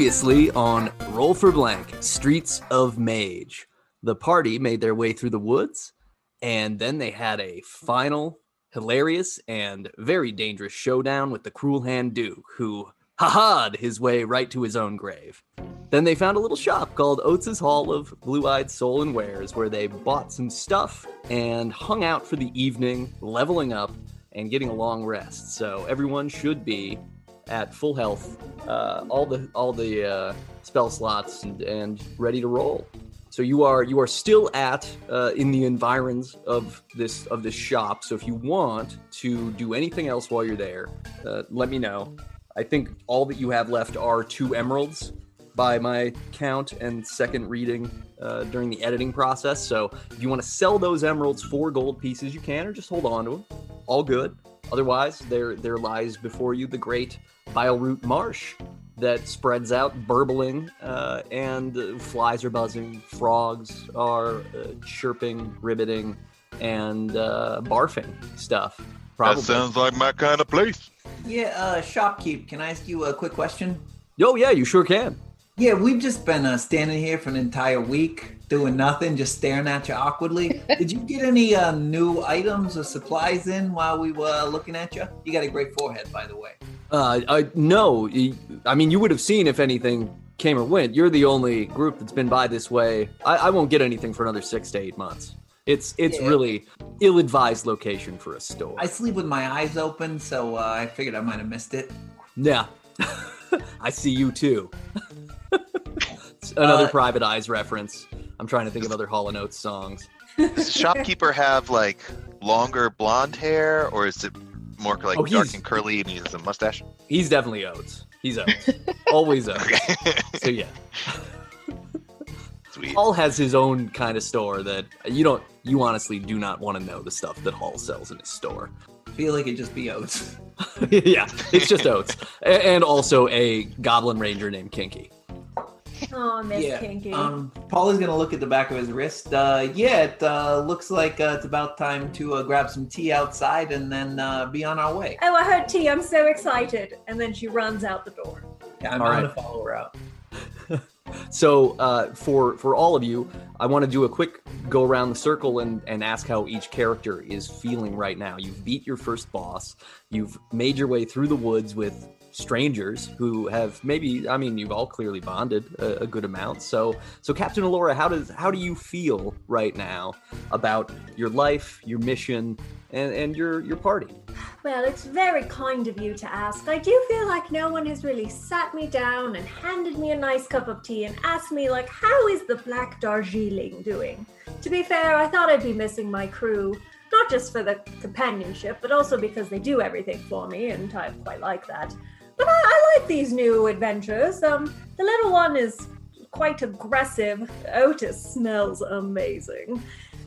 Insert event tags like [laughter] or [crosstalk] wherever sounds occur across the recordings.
Previously on Roll for Blank Streets of Mage, the party made their way through the woods, and then they had a final, hilarious, and very dangerous showdown with the Cruel Hand Duke, who ha-ha'd his way right to his own grave. Then they found a little shop called Oates' Hall of Blue Eyed Soul and Wares, where they bought some stuff and hung out for the evening, leveling up and getting a long rest. So everyone should be at full health, uh, all the all the uh, spell slots and, and ready to roll. So you are you are still at uh, in the environs of this of this shop. So if you want to do anything else while you're there, uh, let me know. I think all that you have left are two emeralds by my count and second reading uh, during the editing process. So if you want to sell those emeralds for gold pieces, you can, or just hold on to them. All good. Otherwise, there there lies before you the great Bileroot Marsh that spreads out, burbling, uh, and uh, flies are buzzing, frogs are uh, chirping, ribbiting, and uh, barfing stuff. Probably. That sounds like my kind of place. Yeah, uh, shopkeep, can I ask you a quick question? Oh yeah, you sure can. Yeah, we've just been uh, standing here for an entire week doing nothing, just staring at you awkwardly. [laughs] Did you get any uh, new items or supplies in while we were looking at you? You got a great forehead, by the way. Uh, I, no, y- I mean you would have seen if anything came or went. You're the only group that's been by this way. I, I won't get anything for another six to eight months. It's it's Yeah. really ill-advised location for a store. I sleep with my eyes open, so uh, I figured I might have missed it. yeah, [laughs] I see you too. [laughs] It's [laughs] Another Uh, Private Eyes reference. I'm trying to think of other Hall and Oates songs. Does the shopkeeper have like longer blonde hair, or is it more like Oh, dark and curly and he has a mustache? He's definitely Oates. He's Oates. [laughs] Always Oates. Okay. So yeah, Sweet. Hall has his own kind of store that you don't. You honestly do not want to know the stuff that Hall sells in his store. feel like it just be oats. [laughs] yeah, it's just Oates, and also a Goblin Ranger named Kinky. Oh, Miss yeah. Kinky. Um, Paul is gonna look at the back of his wrist. Uh, yeah, it uh, looks like uh, it's about time to uh, grab some tea outside and then uh, be on our way. oh, I heard tea. I'm so excited. And then she runs out the door. Yeah, I'm All gonna right. follow her out. [laughs] So uh, for for all of you, I want to do a quick go around the circle and and ask how each character is feeling right now. You've beat your first boss. You've made your way through the woods with strangers who have maybe I mean you've all clearly bonded a, a good amount. So so Captain Alora, how does how do you feel right now about your life, your mission, and and your your party? Well, it's very kind of you to ask. I do feel like no one has really sat me down and handed me a nice cup of tea and asked me, like, how is the Black Darjeeling doing? To be fair, I thought I'd be missing my crew, not just for the companionship, but also because they do everything for me, and I quite like that. But I, I like these new adventures. Um, the little one is quite aggressive. Otis smells amazing.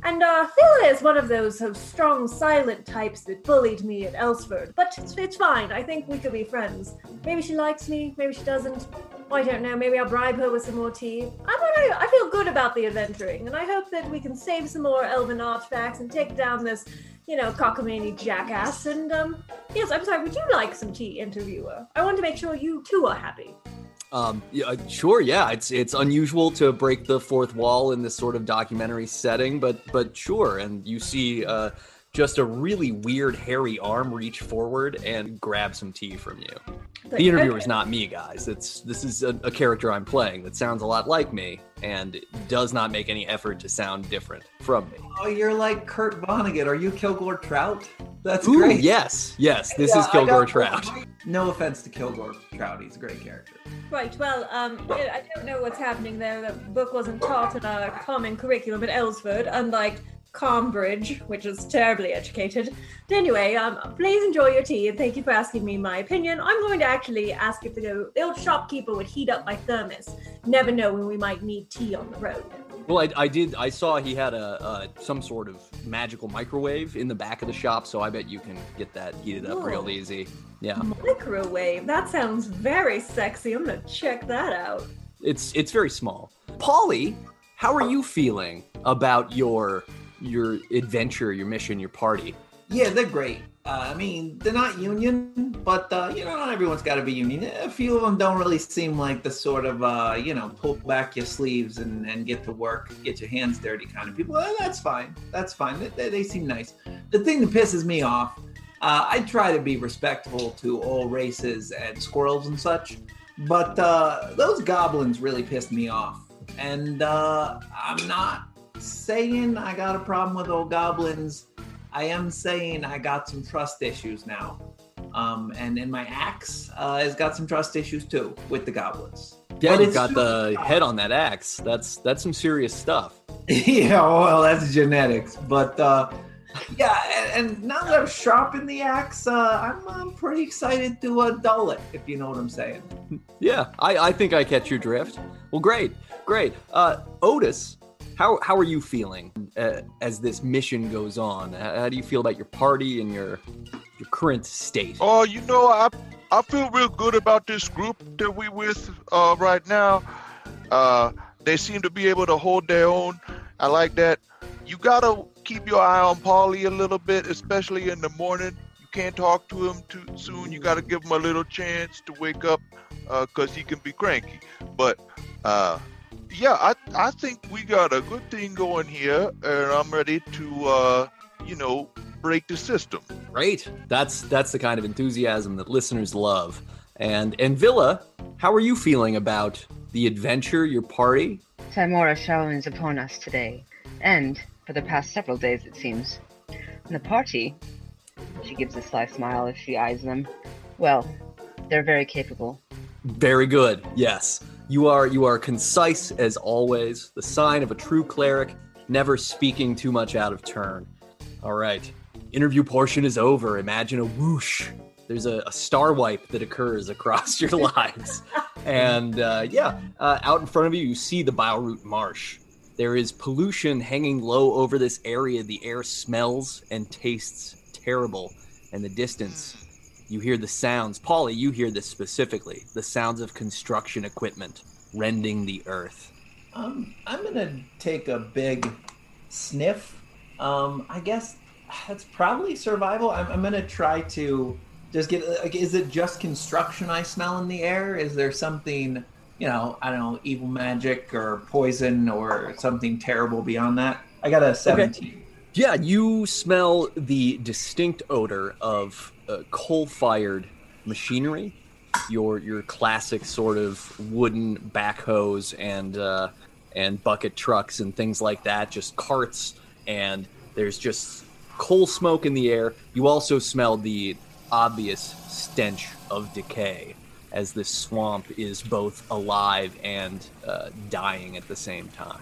And uh, is one of those strong, silent types that bullied me at Elsford. But it's, it's fine. I think we could be friends. Maybe she likes me. Maybe she doesn't. I don't know. Maybe I'll bribe her with some more tea. I don't know. I feel good about the adventuring, and I hope that we can save some more elven artifacts and take down this, you know, cockamamie jackass. And um, yes, I'm sorry. Would you like some tea, interviewer? I want to make sure you too are happy. Um, yeah, uh, sure, yeah. It's it's unusual to break the fourth wall in this sort of documentary setting, but but sure. And you see uh, just a really weird hairy arm reach forward and grab some tea from you. But- The interviewer is okay. not me, guys. It's this is a, a character I'm playing that sounds a lot like me and does not make any effort to sound different from me. Oh, you're like Kurt Vonnegut. Are you Kilgore Trout? That's Ooh, great. yes, yes. This Yeah, is Kilgore got- Trout. [laughs] No offense to Kilgore Trout. He's a great character. Right, well, um, I don't know what's happening there. The book wasn't taught in a common curriculum at Ellsford, unlike Cambridge, which is terribly educated. But anyway, um, please enjoy your tea, and thank you for asking me my opinion. I'm going to actually ask if the, the old shopkeeper would heat up my thermos. Never know when we might need tea on the road. Well, I, I did. I saw he had a, uh some sort of magical microwave in the back of the shop, so I bet you can get that heated up real easy. Yeah, Microwave, that sounds very sexy. I'm gonna check that out. it's it's very small. Polly, how are you feeling about your your adventure, your mission, your party? Yeah, they're great. Uh, I mean, they're not union, but uh, you know, not everyone's got to be union. A few of them don't really seem like the sort of uh, you know, pull back your sleeves and, and get to work, get your hands dirty kind of people. Well, that's fine. That's fine. They, they, they seem nice. The thing that pisses me off, uh, I try to be respectful to all races and squirrels and such, but uh, those goblins really pissed me off. And uh, I'm not saying I got a problem with old goblins I am saying I got some trust issues now. Um, and and my axe uh, has got some trust issues too with the goblins. Yeah, But it's got the head on that axe. That's that's some serious stuff. [laughs] yeah, well, that's genetics. But uh, yeah, and, and now that I've sharpened the axe, uh, I'm, I'm pretty excited to uh, dull it, if you know what I'm saying. Yeah, I, I think I catch your drift. Well, great, great. Uh, Otis, how how are you feeling uh, as this mission goes on? How, how do you feel about your party and your your current state? Oh, you know, I I feel real good about this group that we with uh, right now. Uh, they seem to be able to hold their own. I like that. You gotta keep your eye on Paulie a little bit, especially in the morning. You can't talk to him too soon. You gotta give him a little chance to wake up, uh, cause he can be cranky. But uh, yeah, I I think we got a good thing going here, and I'm ready to uh, you know break the system. Great. That's that's the kind of enthusiasm that listeners love. And and Villa, how are you feeling about the adventure, your party? Tymora showers upon us today, and for the past several days, it seems. And the party, she gives a sly smile as she eyes them. Well, they're very capable. Very good. Yes. You are you are concise as always, the sign of a true cleric, never speaking too much out of turn. All right. Interview portion is over. Imagine a whoosh. There's a, a star wipe that occurs across your [laughs] lives. And uh, yeah, uh, out in front of you, you see the Bioroot Marsh. There is pollution hanging low over this area. The air smells and tastes terrible. In the distance, you hear the sounds. Polly, you hear this specifically the sounds of construction equipment rending the earth. Um, I'm gonna take a big sniff. Um, I guess that's probably survival. I'm, I'm gonna try to just get. Like, is it just construction I smell in the air? Is there something, you know, I don't know, evil magic or poison or something terrible beyond that? I got a 17. Yeah, you smell the distinct odor of uh, coal-fired machinery. Your your classic sort of wooden backhoes and uh, and bucket trucks and things like that. Just carts and there's just coal smoke in the air. You also smell the obvious stench of decay as this swamp is both alive and uh, dying at the same time.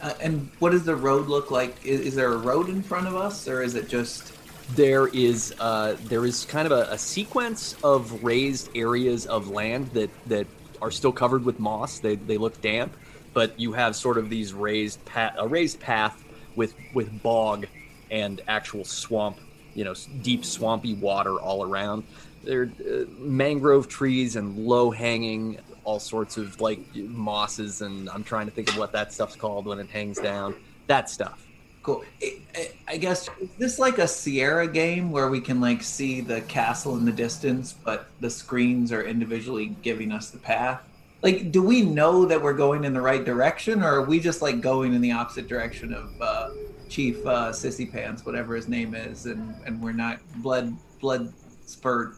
Uh, and what does the road look like? Is, is there a road in front of us, or is it just? there is uh, there is kind of a, a sequence of raised areas of land that that are still covered with moss. They they look damp, but you have sort of these raised path, a raised path with with bog and actual swamp, you know, deep swampy water all around. There are uh, mangrove trees and low hanging all sorts of like mosses and I'm trying to think of what that stuff's called when it hangs down. That stuff. Cool. I, I- I guess is this like a Sierra game where we can like see the castle in the distance, but the screens are individually giving us the path. Like, do we know that we're going in the right direction, or are we just like going in the opposite direction of uh, Chief uh, Sissy Pants, whatever his name is, and and we're not blood blood spurt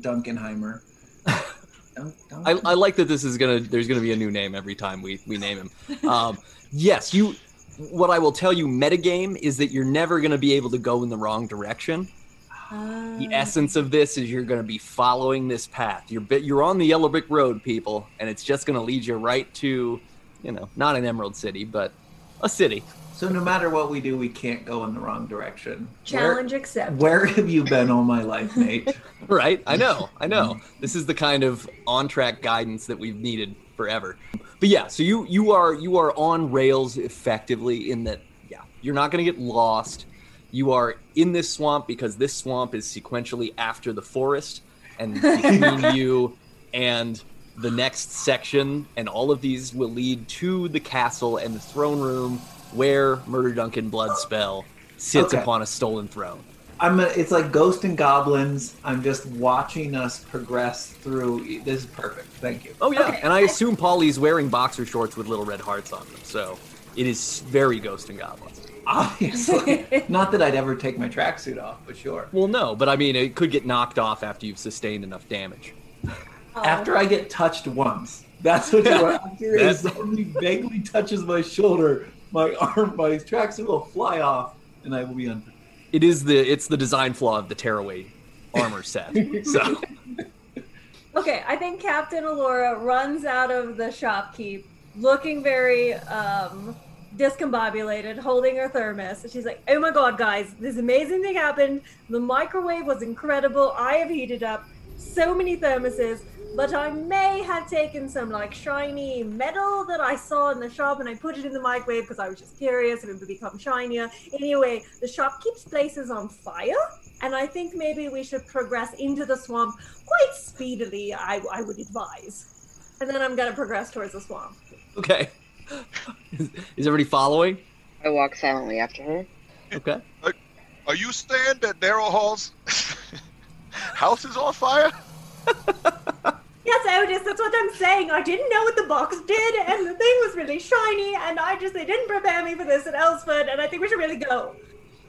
Duncanheimer. [laughs] Dun- I, I like that this is gonna. There's gonna be a new name every time we we name him. Um, [laughs] yes, you. What I will tell you, metagame, is that you're never gonna be able to go in the wrong direction. The Ah. essence of this is you're gonna be following this path. You're bit. You're on the yellow brick road, people, and it's just gonna lead you right to, you know, not an Emerald City, but a city. So no matter what we do, we can't go in the wrong direction. Challenge accepted. Where have you been all my life, Nate? [laughs] Right? I know. I know. This is the kind of on-track guidance that we've needed forever. But yeah, so you you are you are on rails effectively in that yeah, you're not going to get lost. You are in this swamp because this swamp is sequentially after the forest and between [laughs] you and the next section and all of these will lead to the castle and the throne room where Murder Duncan Bloodspell sits Okay. upon a stolen throne. I'm. A, it's like Ghost and Goblins. I'm just watching us progress through. This is perfect. Thank you. Oh yeah, Okay. and I assume Polly's wearing boxer shorts with little red hearts on them, so it is very Ghost and Goblins. Obviously, [laughs] not that I'd ever take my tracksuit off, but sure. Well, no, but I mean, it could get knocked off after you've sustained enough damage. Oh. After I get touched once, that's what you want. [laughs] After it That's- only vaguely touches my shoulder, my arm, my tracksuit will fly off, and I will be unprotected. It is the it's the design flaw of the tearaway armor set. So [laughs] Okay, I think Captain Alora runs out of the shopkeep looking very um discombobulated, holding her thermos. And she's like, Oh my god, guys, this amazing thing happened. The microwave was incredible. I have heated up so many thermoses, but I may have taken some like shiny metal that I saw in the shop and I put it in the microwave because I was just curious if it would become shinier. Anyway, the shop keeps places on fire. And I think maybe we should progress into the swamp quite speedily, I, I would advise. And then I'm going to progress towards the swamp. okay, is, [laughs] is everybody following? I walk silently after her. Okay. Are you saying that Daryl Hall's [laughs] house is on fire? [laughs] Yes, Otis, that's what I'm saying. I didn't know what the box did, and the thing was really shiny, and I just, they didn't prepare me for this at Elsford, and I think we should really go.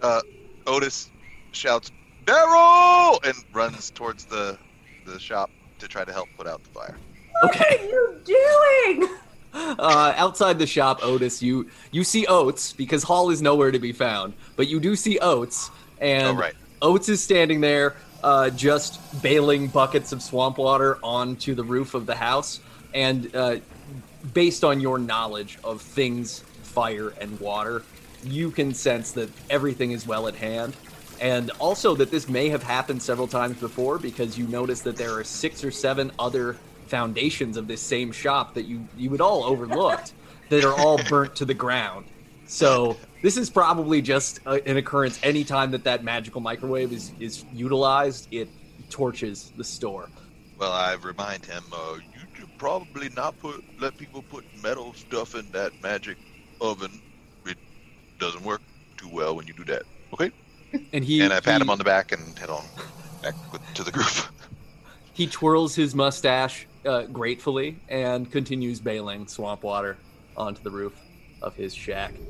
Uh, Otis shouts, Daryl! and runs towards the the shop to try to help put out the fire. What Okay. are you doing? [laughs] Uh, outside the shop, Otis, you you see Oates because Hall is nowhere to be found, but you do see Oates, and Oh, right. Oates is standing there, uh, just bailing buckets of swamp water onto the roof of the house. And uh, based on your knowledge of things, fire and water, you can sense that everything is well at hand. And also that this may have happened several times before because you notice that there are six or seven other foundations of this same shop that you you had all overlooked that are all burnt to the ground. So this is probably just a, an occurrence anytime that that magical microwave is is utilized. It torches the store. Well, I remind him, uh, you should probably not put let people put metal stuff in that magic oven. It doesn't work too well when you do that. Okay? [laughs] And he and I pat he, him on the back and head on back with, to the group. [laughs] he twirls his mustache uh, gratefully and continues bailing swamp water onto the roof of his shack. [laughs]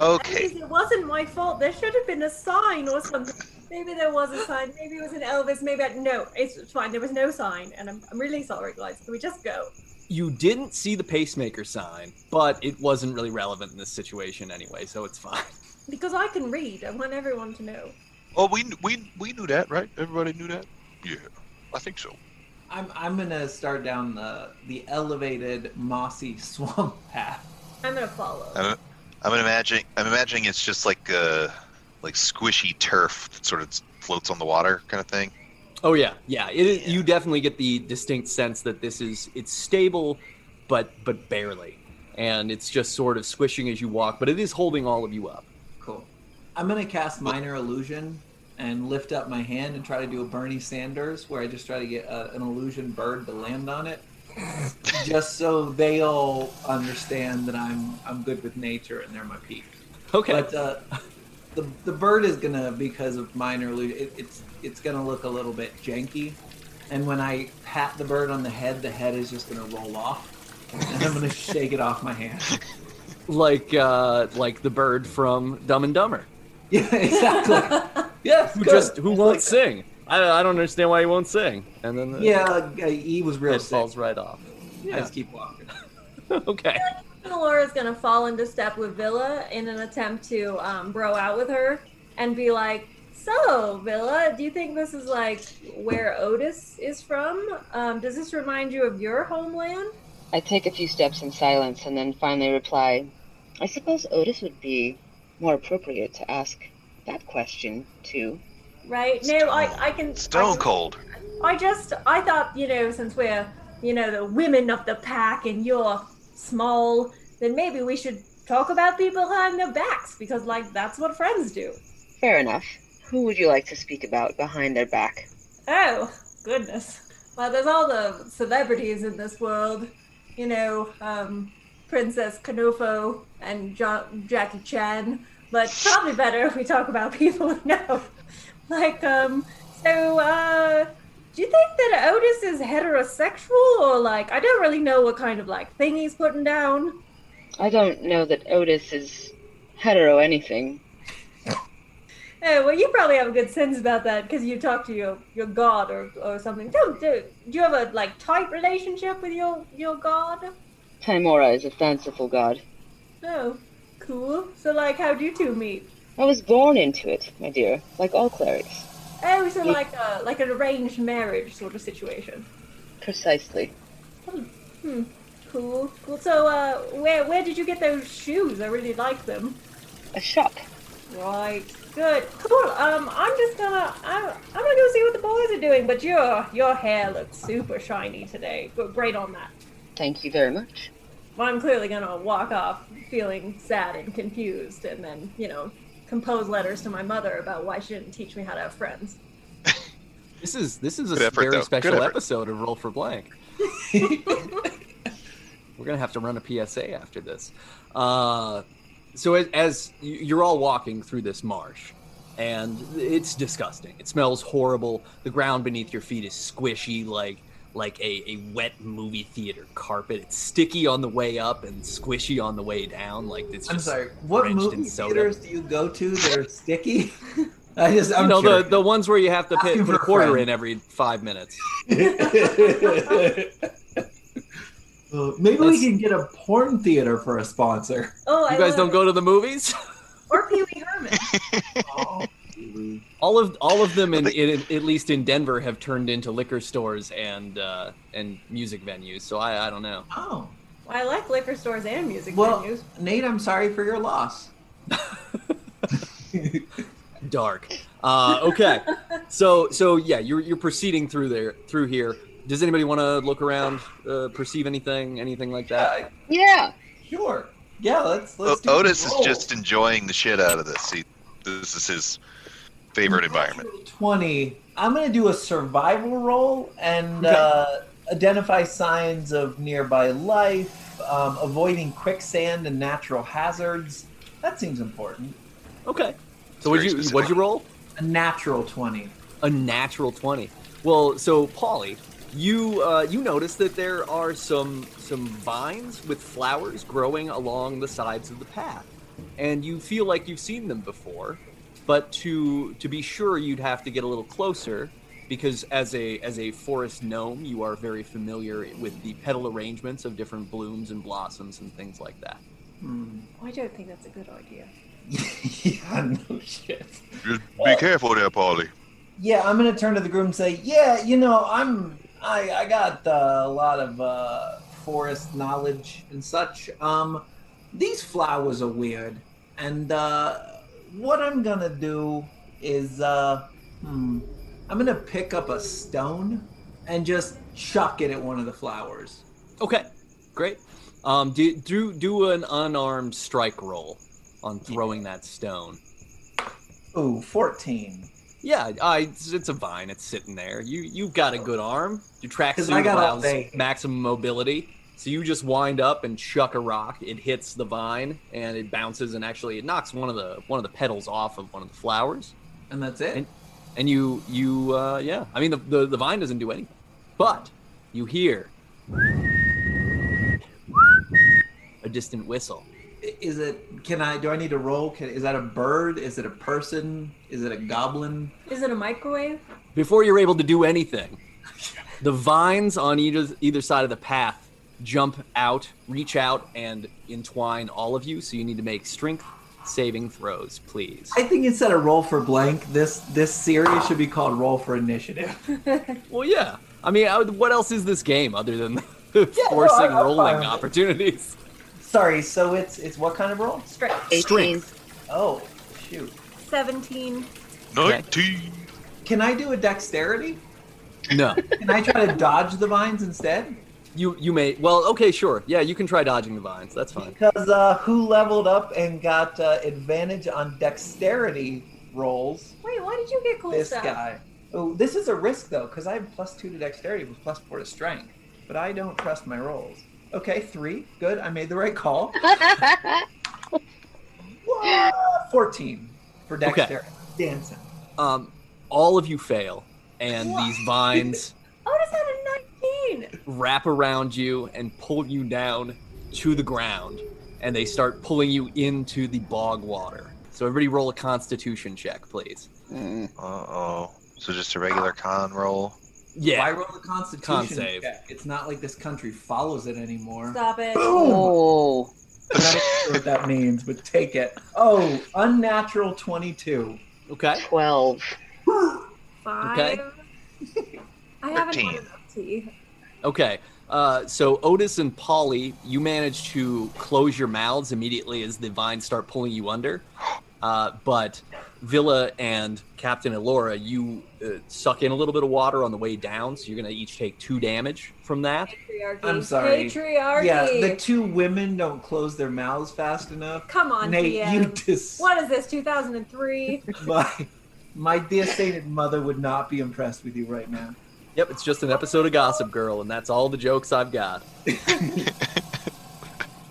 Okay. Please, It wasn't my fault. There should have been a sign or something. Maybe there was a sign. Maybe it was an Elvis. Maybe I, no. It's it's fine. There was no sign, and I'm, I'm really sorry, guys. Can we just go? You didn't see the pacemaker sign, but it wasn't really relevant in this situation anyway, so it's fine. [laughs] Because I can read. I want everyone to know. Oh, we we we knew that, right? Everybody knew that. Yeah, I think so. I'm I'm gonna start down the the elevated mossy [laughs] swamp path. I'm gonna follow. I'm, I'm imagining. I'm imagining it's just like uh like squishy turf that sort of floats on the water, kind of thing. Oh yeah, yeah. It is, you definitely get the distinct sense that this is it's stable, but but barely, and it's just sort of squishing as you walk, but it is holding all of you up. Cool. I'm gonna cast minor illusion and lift up my hand and try to do a Bernie Sanders, where I just try to get uh an illusion bird to land on it, just so they'll understand that I'm I'm good with nature and they're my peak. Okay. But uh, the the bird is gonna because of minor illusion. It, it's it's gonna look a little bit janky, and when I pat the bird on the head, the head is just gonna roll off, and I'm gonna shake it off my hand. like uh like the bird from Dumb and Dumber, [laughs] Yeah, exactly. [laughs] yeah, who good. just who Just won't like sing. I, I don't understand why he won't sing, and then the Yeah, uh, he was real It sick. falls right off. Yeah. Just keep walking. [laughs] okay. Laura's gonna fall into step with Villa in an attempt to um, bro out with her and be like, "So, Villa, do you think this is like where Otis is from? Um, does this remind you of your homeland?" I take a few steps in silence and then finally reply, I suppose Otis would be more appropriate to ask that question to. Right? No, I, I can. I Stone can- cold. I just I thought you know since we're you know the women of the pack and you're small, then maybe we should talk about people behind their backs because like that's what friends do. Fair enough. Who would you like to speak about behind their back? Oh goodness! Well, there's all the celebrities in this world, you know, um, Princess Kanofo and Jackie Chan. but probably better if we talk about [laughs] people we know. Like, um, so, uh, do you think that Otis is heterosexual or like, I don't really know what kind of like thing he's putting down. I don't know that Otis is hetero anything. Hey, well, you probably have a good sense about that because you talk to your, your god or, or something. Do, do, do you have a like tight relationship with your your god? Tymora is a fanciful god. Oh, cool. So like, how'd you two meet? I was born into it, my dear, like all clerics. Oh, so Yeah. like a like an arranged marriage sort of situation. Precisely. Hmm. Cool. Cool. So, uh, where where did you get those shoes? I really like them. A shop. Right. Good. Cool. Um, I'm just gonna I'm, I'm gonna go see what the boys are doing. But your your hair looks super shiny today. Great on that. Thank you very much. Well, I'm clearly gonna walk off feeling sad and confused, and then you know compose letters to my mother about why she didn't teach me how to have friends. [laughs] This is this is a effort, very though. Special episode of Roll for Blank. [laughs] We're gonna have to run a PSA after this. Uh, so as, as you're all walking through this marsh, and it's disgusting. It smells horrible. The ground beneath your feet is squishy, like like a, a wet movie theater carpet. It's sticky on the way up and squishy on the way down. Like it's I'm just sorry. What drenched in movie soda. theaters do you go to that are sticky? [laughs] I just, I'm you know sure. the the ones where you have to pay, put a quarter friend. in every five minutes. [laughs] Uh, maybe That's- we can get a porn theater for a sponsor. Oh, I You guys don't it. go to the movies? or Pee Wee Herman. [laughs] Oh, all of all of them in, in at least in Denver have turned into liquor stores and uh, and music venues. So I, I don't know. oh. I like liquor stores and music Well, venues. Nate, I'm sorry for your loss. [laughs] Dark. Uh, okay. So so yeah, you're you're proceeding through there through here. Does anybody want to look around, uh, perceive anything, anything like that? Uh, Yeah. sure. Yeah, let's let's. O- do Otis is just enjoying the shit out of this. He, this is his favorite environment. Twenty. I'm gonna do a survival roll and Okay. uh, identify signs of nearby life, um, avoiding quicksand and natural hazards. That seems important. Okay. So what Very you what'd you roll? A natural twenty. A natural twenty. Well, so Polly, you uh, you notice that there are some some vines with flowers growing along the sides of the path, and you feel like you've seen them before, but to to be sure, you'd have to get a little closer because as a as a forest gnome, you are very familiar with the petal arrangements of different blooms and blossoms and things like that. Hmm. I don't think that's a good idea. [laughs] yeah, no shit. Just be careful there, Paulie. Yeah, I'm gonna turn to the groom and say, yeah, you know, I'm I I got uh, a lot of uh, forest knowledge and such. Um, these flowers are weird, and uh, what I'm gonna do is, uh, hmm, I'm gonna pick up a stone and just chuck it at one of the flowers. Okay, great. Um, do do do an unarmed strike roll on throwing that stone. Ooh, 14. Yeah, I, it's, it's a vine. It's sitting there. You you've got a good arm. Your tracksuit allows maximum mobility. So you just wind up and chuck a rock. It hits the vine and it bounces and actually it knocks one of the one of the petals off of one of the flowers. And that's it? And- And you you uh, yeah. I mean the, the the vine doesn't do anything, but you hear a distant whistle. Is it, can I, do I need to roll? Can, is that a bird? Is it a person? Is it a goblin? Is it a microwave? Before you're able to do anything, the vines on either either side of the path jump out, reach out, and entwine all of you. So you need to make strength saving throws, please. I think instead of roll for blank, this this series should be called roll for initiative. [laughs] Well, yeah. I mean, I would- what else is this game other than [laughs] no, forcing I- I'm rolling fine opportunities? Sorry, so it's it's what kind of roll? Straight. 18. Strength. Oh, shoot. 17. 19. Can I do a dexterity? No. Can I try to dodge the vines instead? You you may well okay sure yeah you can try dodging the vines that's fine Because uh, who leveled up and got uh, advantage on dexterity rolls? Wait, why did you get cool This stuff? guy. Oh, this is a risk though, because I have plus two to dexterity with plus four to strength. But I don't trust my rolls. Okay, three. Good. I made the right call. [laughs] What? 14 for dexterity. Dancing. Um, all of you fail, and these vines Otis had a 19. wrap around you and pull you down to the ground, and they start pulling you into the bog water. So everybody roll a Constitution check, please. Mm. Uh oh. So just a regular con roll. Yeah. Why roll a constitution Con save. check? It's not like this country follows it anymore. Stop it. Boom! Oh, I'm not sure what that means, but take it. Oh, unnatural 22. Okay. 12. Five. Okay. I haven't had enough tea. Okay. Uh, so Otis and Polly, you manage to close your mouths immediately as the vines start pulling you under. Uh, but Villa and Captain Elora, you uh, suck in a little bit of water on the way down, so you're going to each take two damage from that. Patriarchy. I'm sorry. Patriarchy. Yeah, the two women don't close their mouths fast enough. Come on, Nate, DM. you dis- What is this, 2003? [laughs] my, my dear sainted mother would not be impressed with you right now. Yep, it's just an episode of Gossip Girl, and that's all the jokes I've got. [laughs]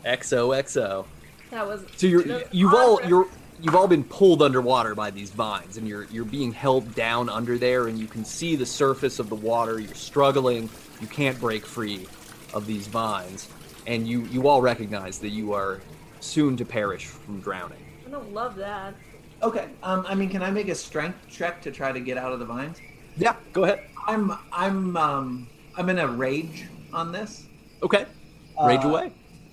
XOXO. That was. So you're That's you've all you're you've all been pulled underwater by these vines, and you're you're being held down under there, and you can see the surface of the water. You're struggling. You can't break free of these vines, and you you all recognize that you are soon to perish from drowning. I don't love that. Okay, um, I mean, can I make a strength check to try to get out of the vines? Yeah, go ahead. I'm, I'm, um, I'm in a rage on this. Okay, rage Uh, away.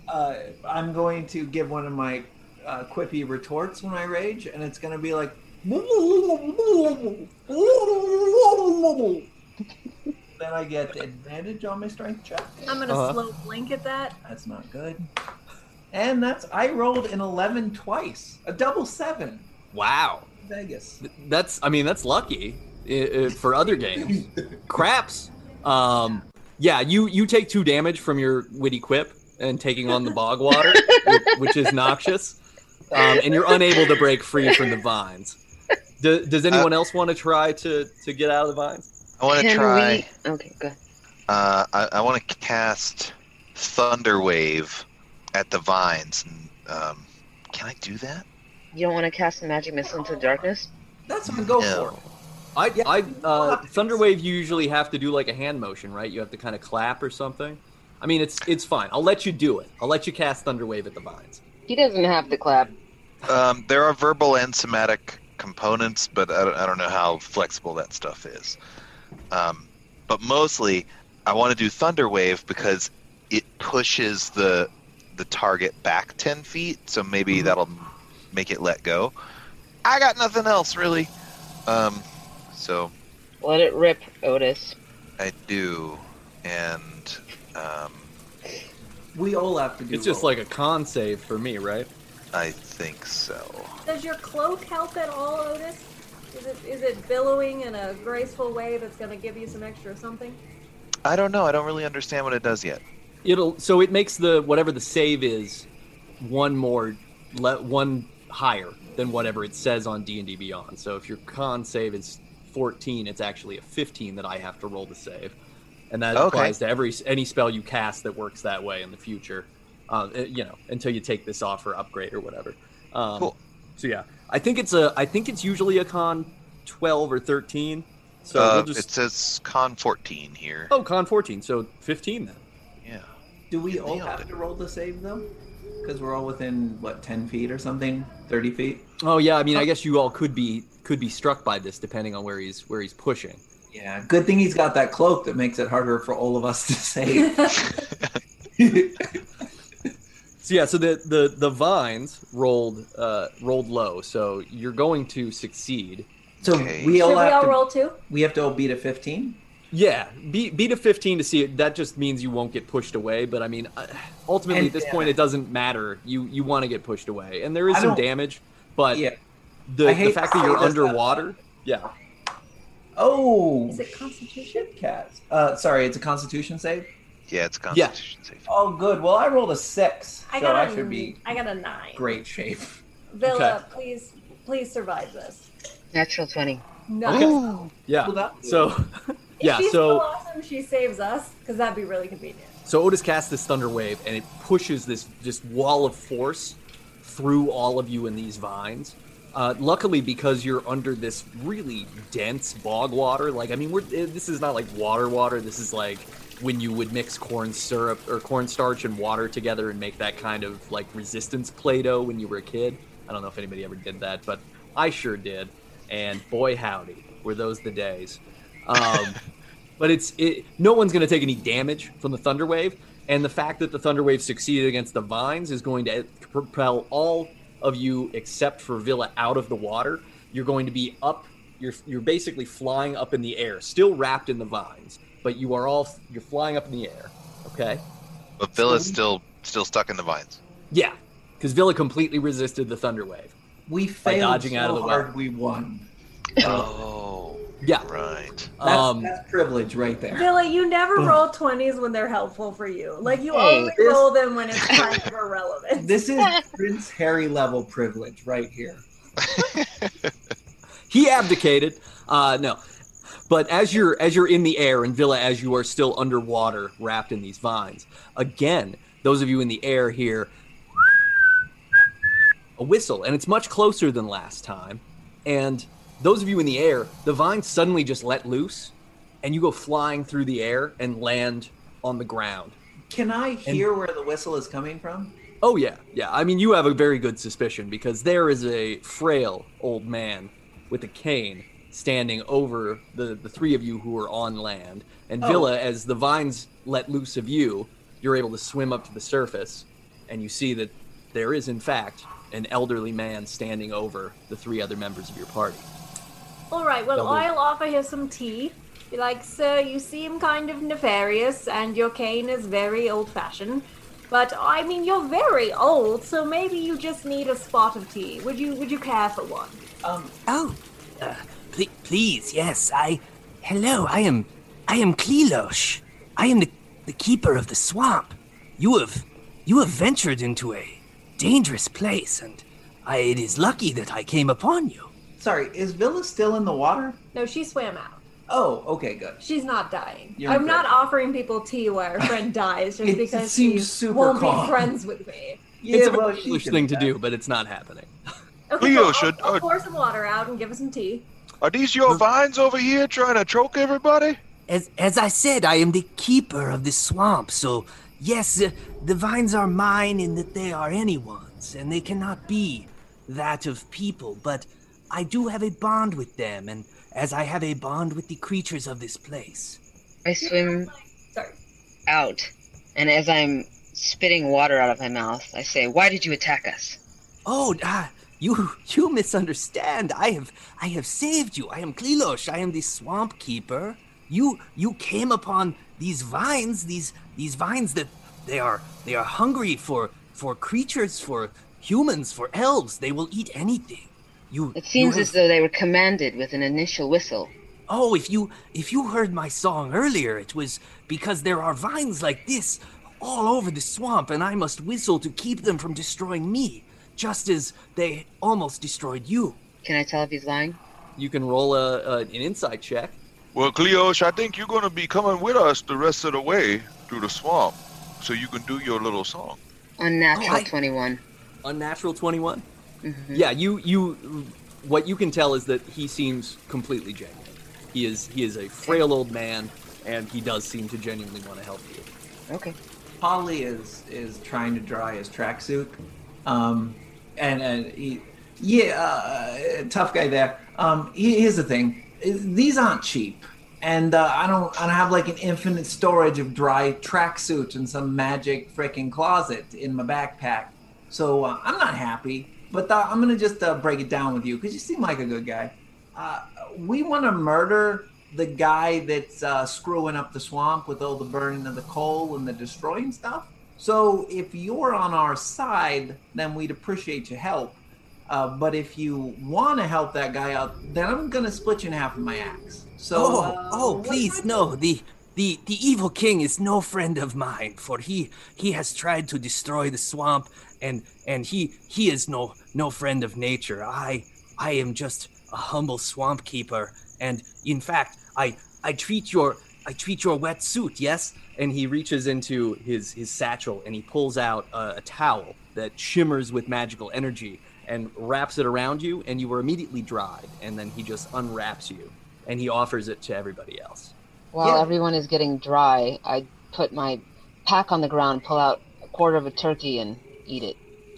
Uh, I'm going to give one of my uh, quippy retorts when I rage, and it's going to be like. then I get advantage on my strength check. I'm gonna Uh-huh. slow blink at that. That's not good. And that's I rolled an eleven twice, a double seven. Wow, Vegas. that's I mean that's lucky uh, uh, for other games. Craps. Um, yeah, you you take two damage from your witty quip and taking on the bog water, which, which is noxious, um, and you're unable to break free from the vines. Do, does anyone else want to try to to get out of the vines? I want to try. we? Okay, good. Uh, I, I want to cast Thunder Wave at the vines. And, um, can I do that? You don't want to cast a magic missile into the darkness? That's what I go No. for. I, Yeah. I uh, Thunderwave. You usually have to do like a hand motion, right? You have to kind of clap or something. I mean, it's it's fine. I'll let you do it. I'll let you cast Thunderwave at the vines. He doesn't have to clap. Um, there are verbal and somatic components, but I don't, I don't know how flexible that stuff is. Um, but mostly, I want to do Thunderwave because it pushes the the target back ten feet, so maybe Mhm. that'll make it let go. I got nothing else really, um, so Let it rip, Otis. I do, and um, We all have to do. It's just roll. like a con save for me, right? I think so. Does your cloak help at all, Otis? Is it is it billowing in a graceful way that's gonna give you some extra something? I don't know. I don't really understand what it does yet. It'll so it makes the whatever the save is one more let one higher than whatever it says on D and D Beyond. So if your con save is 14, it's actually a 15 that I have to roll to save, and that Okay. applies to every any spell you cast that works that way in the future. Uh, you know, until you take this off or upgrade or whatever. Um, Cool. So yeah, I think it's a I think it's usually a con 12 or 13. So uh, we'll just It says con 14 here. oh con 14, so 15 then. Yeah. Do we all have it. to roll to save them? Because we're all within what, ten feet or something, thirty feet. Oh yeah, I mean, I guess you all could be could be struck by this depending on where he's where he's pushing. Yeah. Good thing he's got that cloak that makes it harder for all of us to save. [laughs] So yeah, so the the the vines rolled uh rolled low, so you're going to succeed. so Okay. we Should all we all to. roll too? We have to all beat a fifteen. Yeah, beat beat a 15 to see it. That just means you won't get pushed away. But I mean, uh, ultimately And at this damage. point, it doesn't matter. You you want to get pushed away, and there is I some damage, but yeah. The, the fact that you're this, underwater, yeah, Oh. Is it Constitution? shit cats? Uh, sorry, it's a Constitution save. Yeah, it's Constitution safe. Oh, good. Well, I rolled a six, I so got I a should be I got a nine. great shape. Villa, please please survive this. Natural 20. No. yeah. Well, that- So [laughs] If yeah, she's so so awesome she saves us, because that'd be really convenient. So Otis casts this thunder wave, and it pushes this just wall of force through all of you in these vines, Uh, luckily, because you're under this really dense bog water, like I mean, we're eh, this is not like water water. This is like when you would mix corn syrup or cornstarch and water together and make that kind of like resistance Play-Doh when you were a kid. I don't know if anybody ever did that, but I sure did. And boy, howdy, were those the days. Um, [laughs] but it's it, no one's going to take any damage from the thunder wave, and the fact that the thunder wave succeeded against the vines is going to propel all of you except for Villa out of the water. You're going to be up. You're you're basically flying up in the air, still wrapped in the vines, but you are all you're flying up in the air. Okay. But Villa's still still stuck in the vines. Yeah, because Villa completely resisted the thunder wave. We failed dodging so out of the way. hard we won. Oh, Yeah. right. That's, Um, that's privilege right there. Villa, you never roll 20s when they're helpful for you. Like, you Hey, only this- roll them when it's kind of irrelevant. [laughs] This is [laughs] Prince Harry level privilege right here. [laughs] he abdicated. Uh, no, but as you're as you're in the air and Villa, as you are still underwater, wrapped in these vines, again, those of you in the air hear a whistle, and it's much closer than last time. And those of you in the air, the vines suddenly just let loose, and you go flying through the air and land on the ground. Can I hear where the whistle is coming from? Oh yeah, yeah. I mean, you have a very good suspicion because there is a frail old man with a cane standing over the the three of you who are on land. And Oh. Villa, as the vines let loose of you, you're able to swim up to the surface, and you see that there is in fact an elderly man standing over the three other members of your party. All right, well, Double. I'll offer you some tea. Be like, sir, you seem kind of nefarious, and your cane is very old fashioned. But I mean, you're very old, so maybe you just need a spot of tea. Would you Would you care for one? Um, Oh, uh, pl- please, yes. I. Hello, I am. I am Klelosh. I am the, the keeper of the swamp. You have. You have ventured into a dangerous place, and I, it is lucky that I came upon you. Sorry, is Villa still in the water? No, she swam out. Oh, okay, good. She's not dying. You're I'm good. not offering people tea where a friend [laughs] dies just It because seems she super won't calm. be friends with me. [laughs] Yeah, it's a well, very she foolish can thing to do do, but it's not happening. [laughs] Okay, Cleo well, should- I'll, I'll uh, pour some water out and give us some tea. Are these your vines over here trying to choke everybody? As, as I said, I am the keeper of the swamp, so yes, uh, the vines are mine in that they are anyone's, and they cannot be that of people, but I do have a bond with them, and as I have a bond with the creatures of this place. I swim out, and as I'm spitting water out of my mouth, I say, "Why did you attack us?" Oh, ah, you you misunderstand. I have I have saved you. I am Klelosh. I am the swamp keeper. You you came upon these vines, these these vines that they are they are hungry for for creatures, for humans, for elves. They will eat anything. You It seems you as though they were commanded with an initial whistle. Oh, if you if you heard my song earlier, it was because there are vines like this all over the swamp, and I must whistle to keep them from destroying me, just as they almost destroyed you. Can I tell if he's lying? You can roll a, a an insight check. Well, Cleosh, I think you're going to be coming with us the rest of the way through the swamp so you can do your little song. Unnatural Oh, I- 21. Unnatural twenty one. Mhm. Yeah, you you what you can tell is that he seems completely genuine. He is he is a frail old man, and he does seem to genuinely want to help you. Okay. Polly is is trying to dry his tracksuit, um, and and he, yeah, uh, tough guy there. Um, here's the thing: these aren't cheap, and uh, I don't I don't have like an infinite storage of dry tracksuit in some magic freaking closet in my backpack. So uh, I'm not happy, but uh, I'm gonna just uh, break it down with you because you seem like a good guy. Uh, we want to murder the guy that's uh, screwing up the swamp with all the burning of the coal and the destroying stuff. So if you're on our side, then we'd appreciate your help. Uh, but if you want to help that guy out, then I'm gonna split you in half with my axe. So oh, oh, please, no. The, the, the evil king is no friend of mine, for he, he has tried to destroy the swamp, and, and he, he is no, no friend of nature. I, I am just a humble swamp keeper, and in fact, I, I treat your, I treat your wet suit. Yes, And he reaches into his his satchel and he pulls out a, a towel that shimmers with magical energy, and wraps it around you, and you were immediately dried. And then he just unwraps you, and he offers it to everybody else. While Yeah. everyone is getting dry, I put my pack on the ground, pull out a quarter of a turkey, and eat it.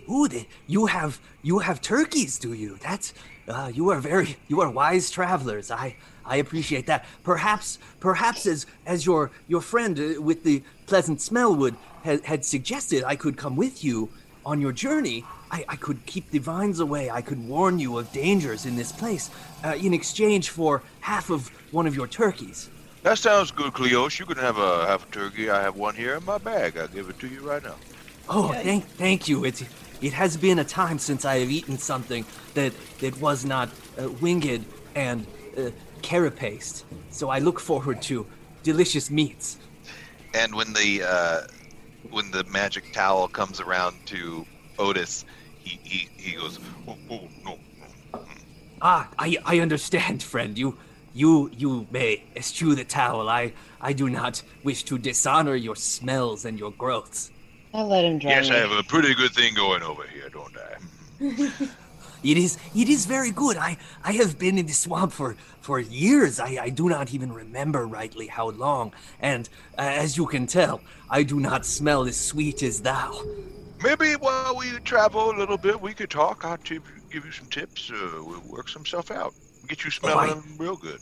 Ooh, the, you have you have turkeys, do you? That's uh, you are very you are wise travelers. I I appreciate that. Perhaps perhaps as as your your friend uh, with the pleasant smell would had, had suggested, I could come with you on your journey. I, I could keep the vines away. I could warn you of dangers in this place uh, in exchange for half of one of your turkeys. That sounds good, Cleos. You can have a half a turkey. I have one here in my bag. I'll give it to you right now. Oh, Yeah, thank, thank you. It, it has been a time since I have eaten something that that was not uh, winged and uh, carapaced. So I look forward to delicious meats. And when the uh, when the magic towel comes around to Otis, he he, he goes, oh, oh no. Ah, I, I understand, friend. You, you, you may eschew the towel. I, I do not wish to dishonor your smells and your growths. I'll let him dry Yes, me. I have a pretty good thing going over here, don't I? [laughs] It is, it is very good. I, I have been in the swamp for, for years. I, I do not even remember rightly how long. And uh, as you can tell, I do not smell as sweet as thou. Maybe while we travel a little bit, we could talk. I'll tip, give you some tips. Uh, we'll work some stuff out. Get you I- smelling real good.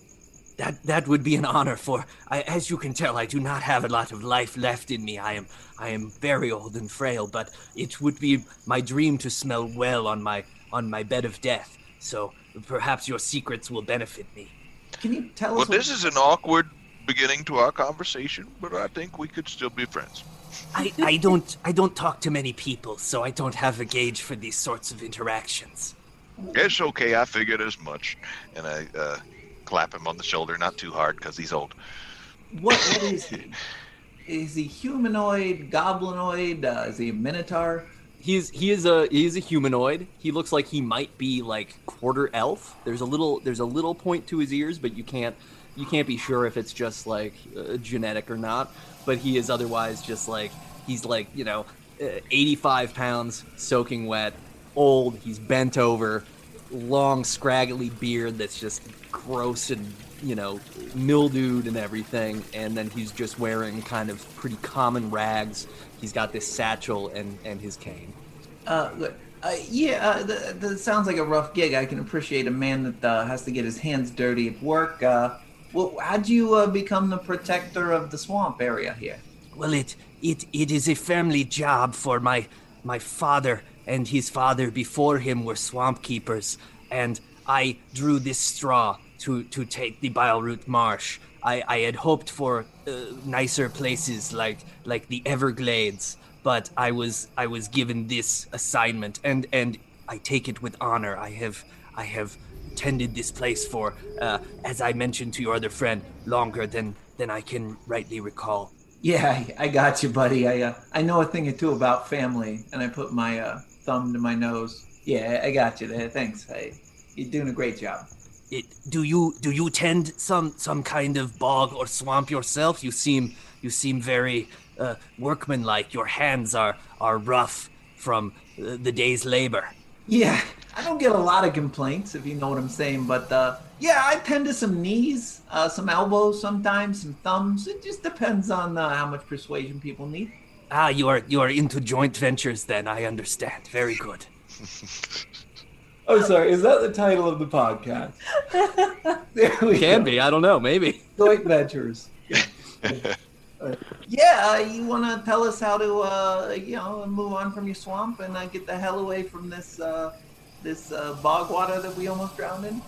That that would be an honor for I, as you can tell I do not have a lot of life left in me. I am I am very old and frail, but it would be my dream to smell well on my on my bed of death. So perhaps your secrets will benefit me. Can you tell Well, us? this is an awkward beginning to our conversation, but I think we could still be friends. I, I don't I don't talk to many people, so I don't have a gauge for these sorts of interactions. It's okay. I figured as much. And I uh, clap him on the shoulder, not too hard because he's old. what, what [laughs] is he? Is he humanoid, goblinoid? Uh, is he a minotaur? He's he is a he is a humanoid. He looks like he might be like quarter elf. There's a little there's a little point to his ears, but you can't you can't be sure if it's just like uh, genetic or not. But he is otherwise just like he's like you know, uh, 85 pounds, soaking wet, old. He's bent over, long scraggly beard that's just gross and you know mildewed and everything. And then he's just wearing kind of pretty common rags. He's got this satchel and and his cane. Uh, good. Uh, yeah, uh, that, that sounds like a rough gig. I can appreciate a man that uh, has to get his hands dirty at work. Uh, well, how'd you uh, become the protector of the swamp area here? Well, it it it is a family job for my my father and his father before him were swamp keepers, and I drew this straw to to take the Bileroot Marsh. I, I had hoped for uh, nicer places like like the Everglades, but I was I was given this assignment, and and I take it with honor. I have I have tended this place for, uh, as I mentioned to your other friend, longer than than I can rightly recall. Yeah, I, I got you, buddy. I uh, I know a thing or two about family, and I put my uh, thumb to my nose. Yeah, I got you there. Thanks. Hey, you're doing a great job. It, do you do you tend some some kind of bog or swamp yourself? You seem you seem very uh, workmanlike. Your hands are are rough from uh, the day's labor. Yeah, I don't get a lot of complaints, if you know what I'm saying. But uh, yeah, I tend to some knees, uh, some elbows, sometimes some thumbs. It just depends on uh, how much persuasion people need. Ah, you are you are into joint ventures then. I understand. Very good. [laughs] Oh, sorry. Is that the title of the podcast? [laughs] there we Can go. be. I don't know. Maybe. Joint ventures. [laughs] Uh, yeah, uh, you want to tell us how to, uh, you know, move on from your swamp and uh, get the hell away from this, uh, this uh, bog water that we almost drowned in?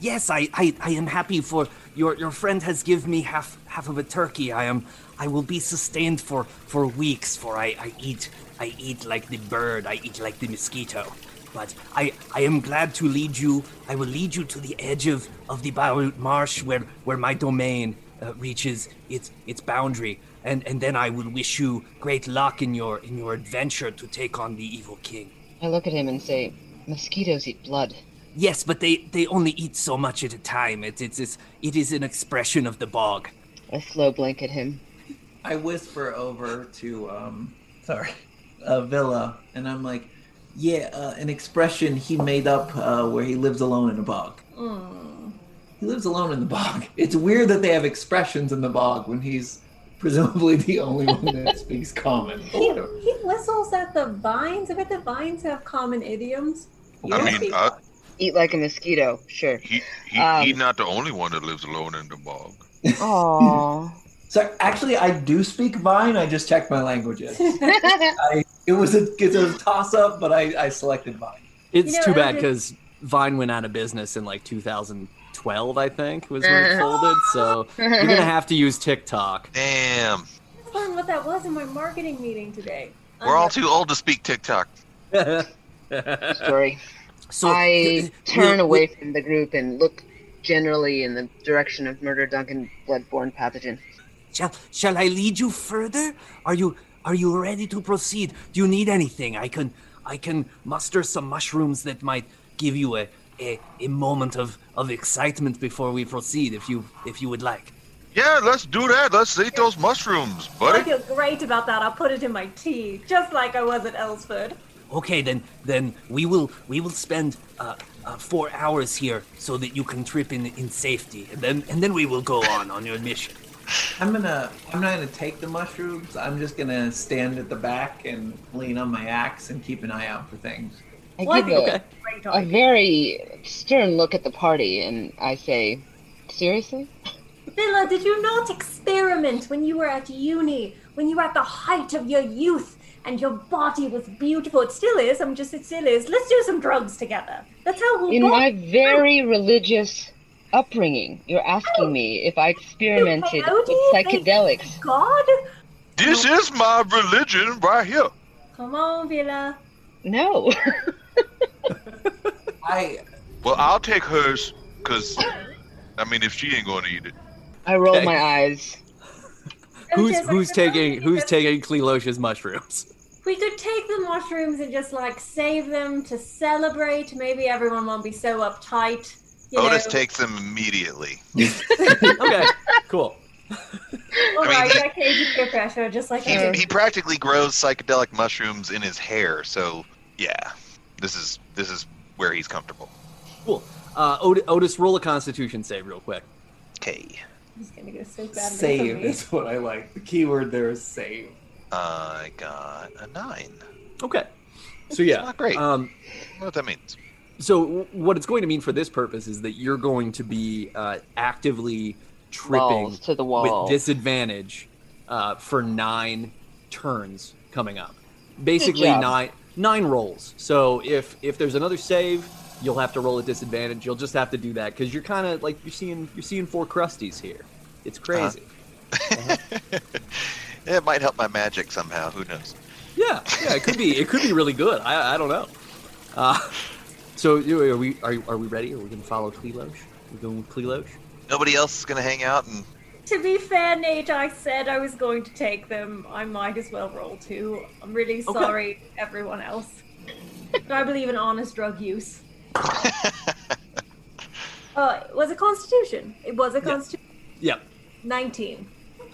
Yes, I, I, I am happy for your your friend has given me half half of a turkey. I am I will be sustained for for weeks. For I, I eat I eat like the bird. I eat like the mosquito. But I I am glad to lead you. I will lead you to the edge of of the Bileroot Marsh where where my domain uh, reaches its its boundary. And and then I will wish you great luck in your in your adventure to take on the evil king. I look at him and say, Mosquitoes eat blood. Yes, but they, they only eat so much at a time. It's, it's, it's it is an expression of the bog. I slow blink at him. I whisper over to, um, sorry, uh, Villa, and I'm like, Yeah, uh, an expression he made up uh, where he lives alone in a bog. Mm. He lives alone in the bog. [laughs] It's weird that they have expressions in the bog when he's presumably the only one that [laughs] speaks common. He, he whistles at the vines. I bet the vines have common idioms. I Yeah. mean, uh, Eat like a mosquito, sure. He, he, Um, he's not the only one that lives alone in the bog. Aww. [laughs] So actually, I do speak Vine. I just checked my languages. I, it was a it's a toss up, but I, I selected Vine. It's You know, too bad Eldred- because Vine went out of business in like 2012, I think, was when it uh-huh. folded. So you're gonna have to use TikTok. [laughs] damn. I learned what that was in my marketing meeting today. We're all too old to speak TikTok. [laughs] Sorry. so I turn we'll- away from the group and look generally in the direction of Murder Duncan bloodborne pathogen. Shall, shall I lead you further? Are you are you ready to proceed? Do you need anything? I can I can muster some mushrooms that might give you a, a, a moment of, of excitement before we proceed if you if you would like. Yeah, let's do that. Let's eat those mushrooms, buddy. I feel great about that. I'll put it in my tea, just like I was at Ellsford. Okay, then then we will we will spend uh, uh, four hours here so that you can trip in in safety, and then and then we will go on on your mission. I'm gonna I'm not gonna take the mushrooms. I'm just gonna stand at the back and lean on my axe and keep an eye out for things. I Well, give think a, a great a idea. very stern look at the party and I say, Seriously? Villa, did you not experiment when you were at uni, when you were at the height of your youth and your body was beautiful? It still is. I'm just, it still is. Let's do some drugs together. That's how we'll In my very religious upbringing, you're asking me if I experimented with Peyote? psychedelics. God? This is my religion right here. Come on, Villa. No. [laughs] I Well, I'll take hers, because, I mean, if she ain't going to eat it. I roll Okay. my eyes. Who's who's taking who's taking Klelosh's mushrooms? We could take the mushrooms and just like save them to celebrate. Maybe everyone won't be so uptight. You Otis know. takes them immediately. [laughs] Okay, cool. All I mean, right, he- that pressure, just like He, he practically grows psychedelic mushrooms in his hair, so yeah, this is this is where he's comfortable. Cool. Uh, Ot- Otis, roll a Constitution save real quick. Okay, He's gonna go so bad. save is what I like. The key word there is save. I got a nine. Okay. So yeah, not great. Um, I don't know what that means. So what it's going to mean for this purpose is that you're going to be uh, actively tripping Balls to the wall. with disadvantage uh, for nine turns coming up. Basically job. nine nine rolls. So if if there's another save, you'll have to roll at disadvantage. You'll just have to do that because you're kind of like you're seeing you're seeing four crusties here. It's crazy. Yeah, [laughs] it might help my magic somehow. Who knows? Yeah, yeah, it could be. It could be really good. I, I don't know. Uh, so are we are, are we ready? Are we gonna follow Klelosh? We're going with Klelosh. Nobody else is gonna hang out and To be fair, Nate, I said I was going to take them. I might as well roll too. I'm really Okay. sorry, everyone else. But I believe in honest drug use. [laughs] Uh, it was a Constitution. It was a Constitution. Yeah. 19.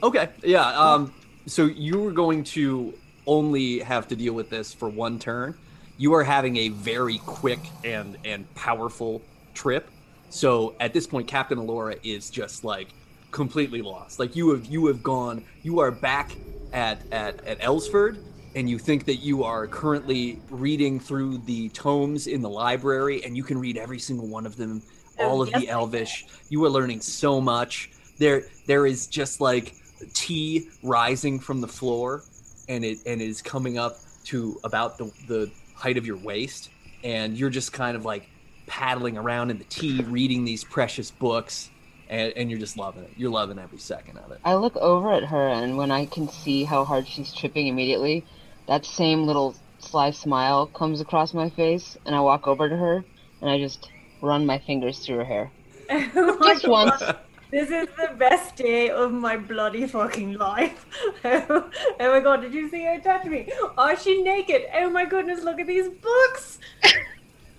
Okay. Yeah. Um. So you were going to only have to deal with this for one turn. You are having a very quick and and powerful trip. So at this point, Captain Alora is just like completely lost. Like you have you have gone. You are back at at at Ellsford, and you think that you are currently reading through the tomes in the library, and you can read every single one of them, Oh, all of the Elvish. You are learning so much. There there is just like tea rising from the floor, and it and it is coming up to about the the height of your waist, and you're just kind of like paddling around in the tea, reading these precious books, and, and you're just loving it. You're loving every second of it. I look over at her, and when I can see how hard she's tripping immediately, that same little sly smile comes across my face, and I walk over to her, and I just run my fingers through her hair. [laughs] Just once. [laughs] God. This is the best day of my bloody fucking life. Oh, [laughs] oh my god, did you see her touch me? Oh, is she naked? Oh my goodness, look at these books.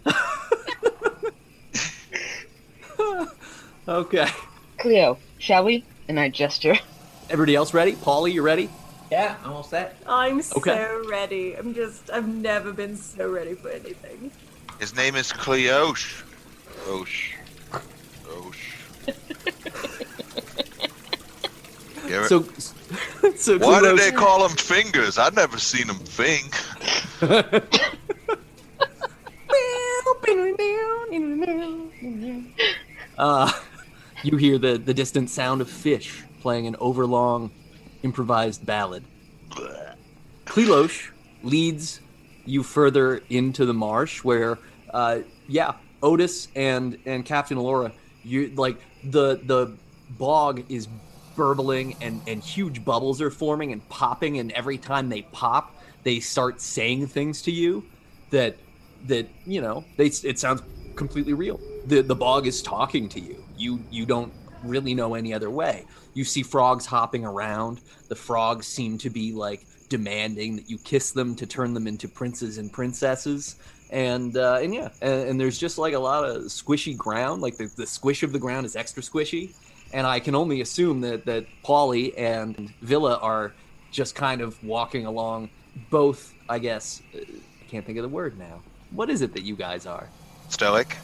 [laughs] Okay. Cleo, shall we? And I gesture. Everybody else ready? Paulie, you ready? Yeah, almost set. I'm Okay. so ready. I'm just, I've never been so ready for anything. His name is Cleoche. Osh. Osh. [laughs] You ever- So, [laughs] so Why did Klulos- they call them fingers? I've never seen them fing. [laughs] Uh, you hear the, the distant sound of fish playing an overlong improvised ballad. Klelosh leads you further into the marsh where, uh, yeah, Otis and, and Captain Alora, you like the the bog is burbling and, and huge bubbles are forming and popping and every time they pop, they start saying things to you that that you know they it sounds completely real. The the bog is talking to you. You you don't really know any other way. You see frogs hopping around. The frogs seem to be like demanding that you kiss them to turn them into princes and princesses. And uh, and yeah and, and there's just like a lot of squishy ground. Like the, the squish of the ground is extra squishy and i can only assume that that Paulie and villa are just kind of walking along both i guess uh, i can't think of the word now what is it that you guys are Stoic.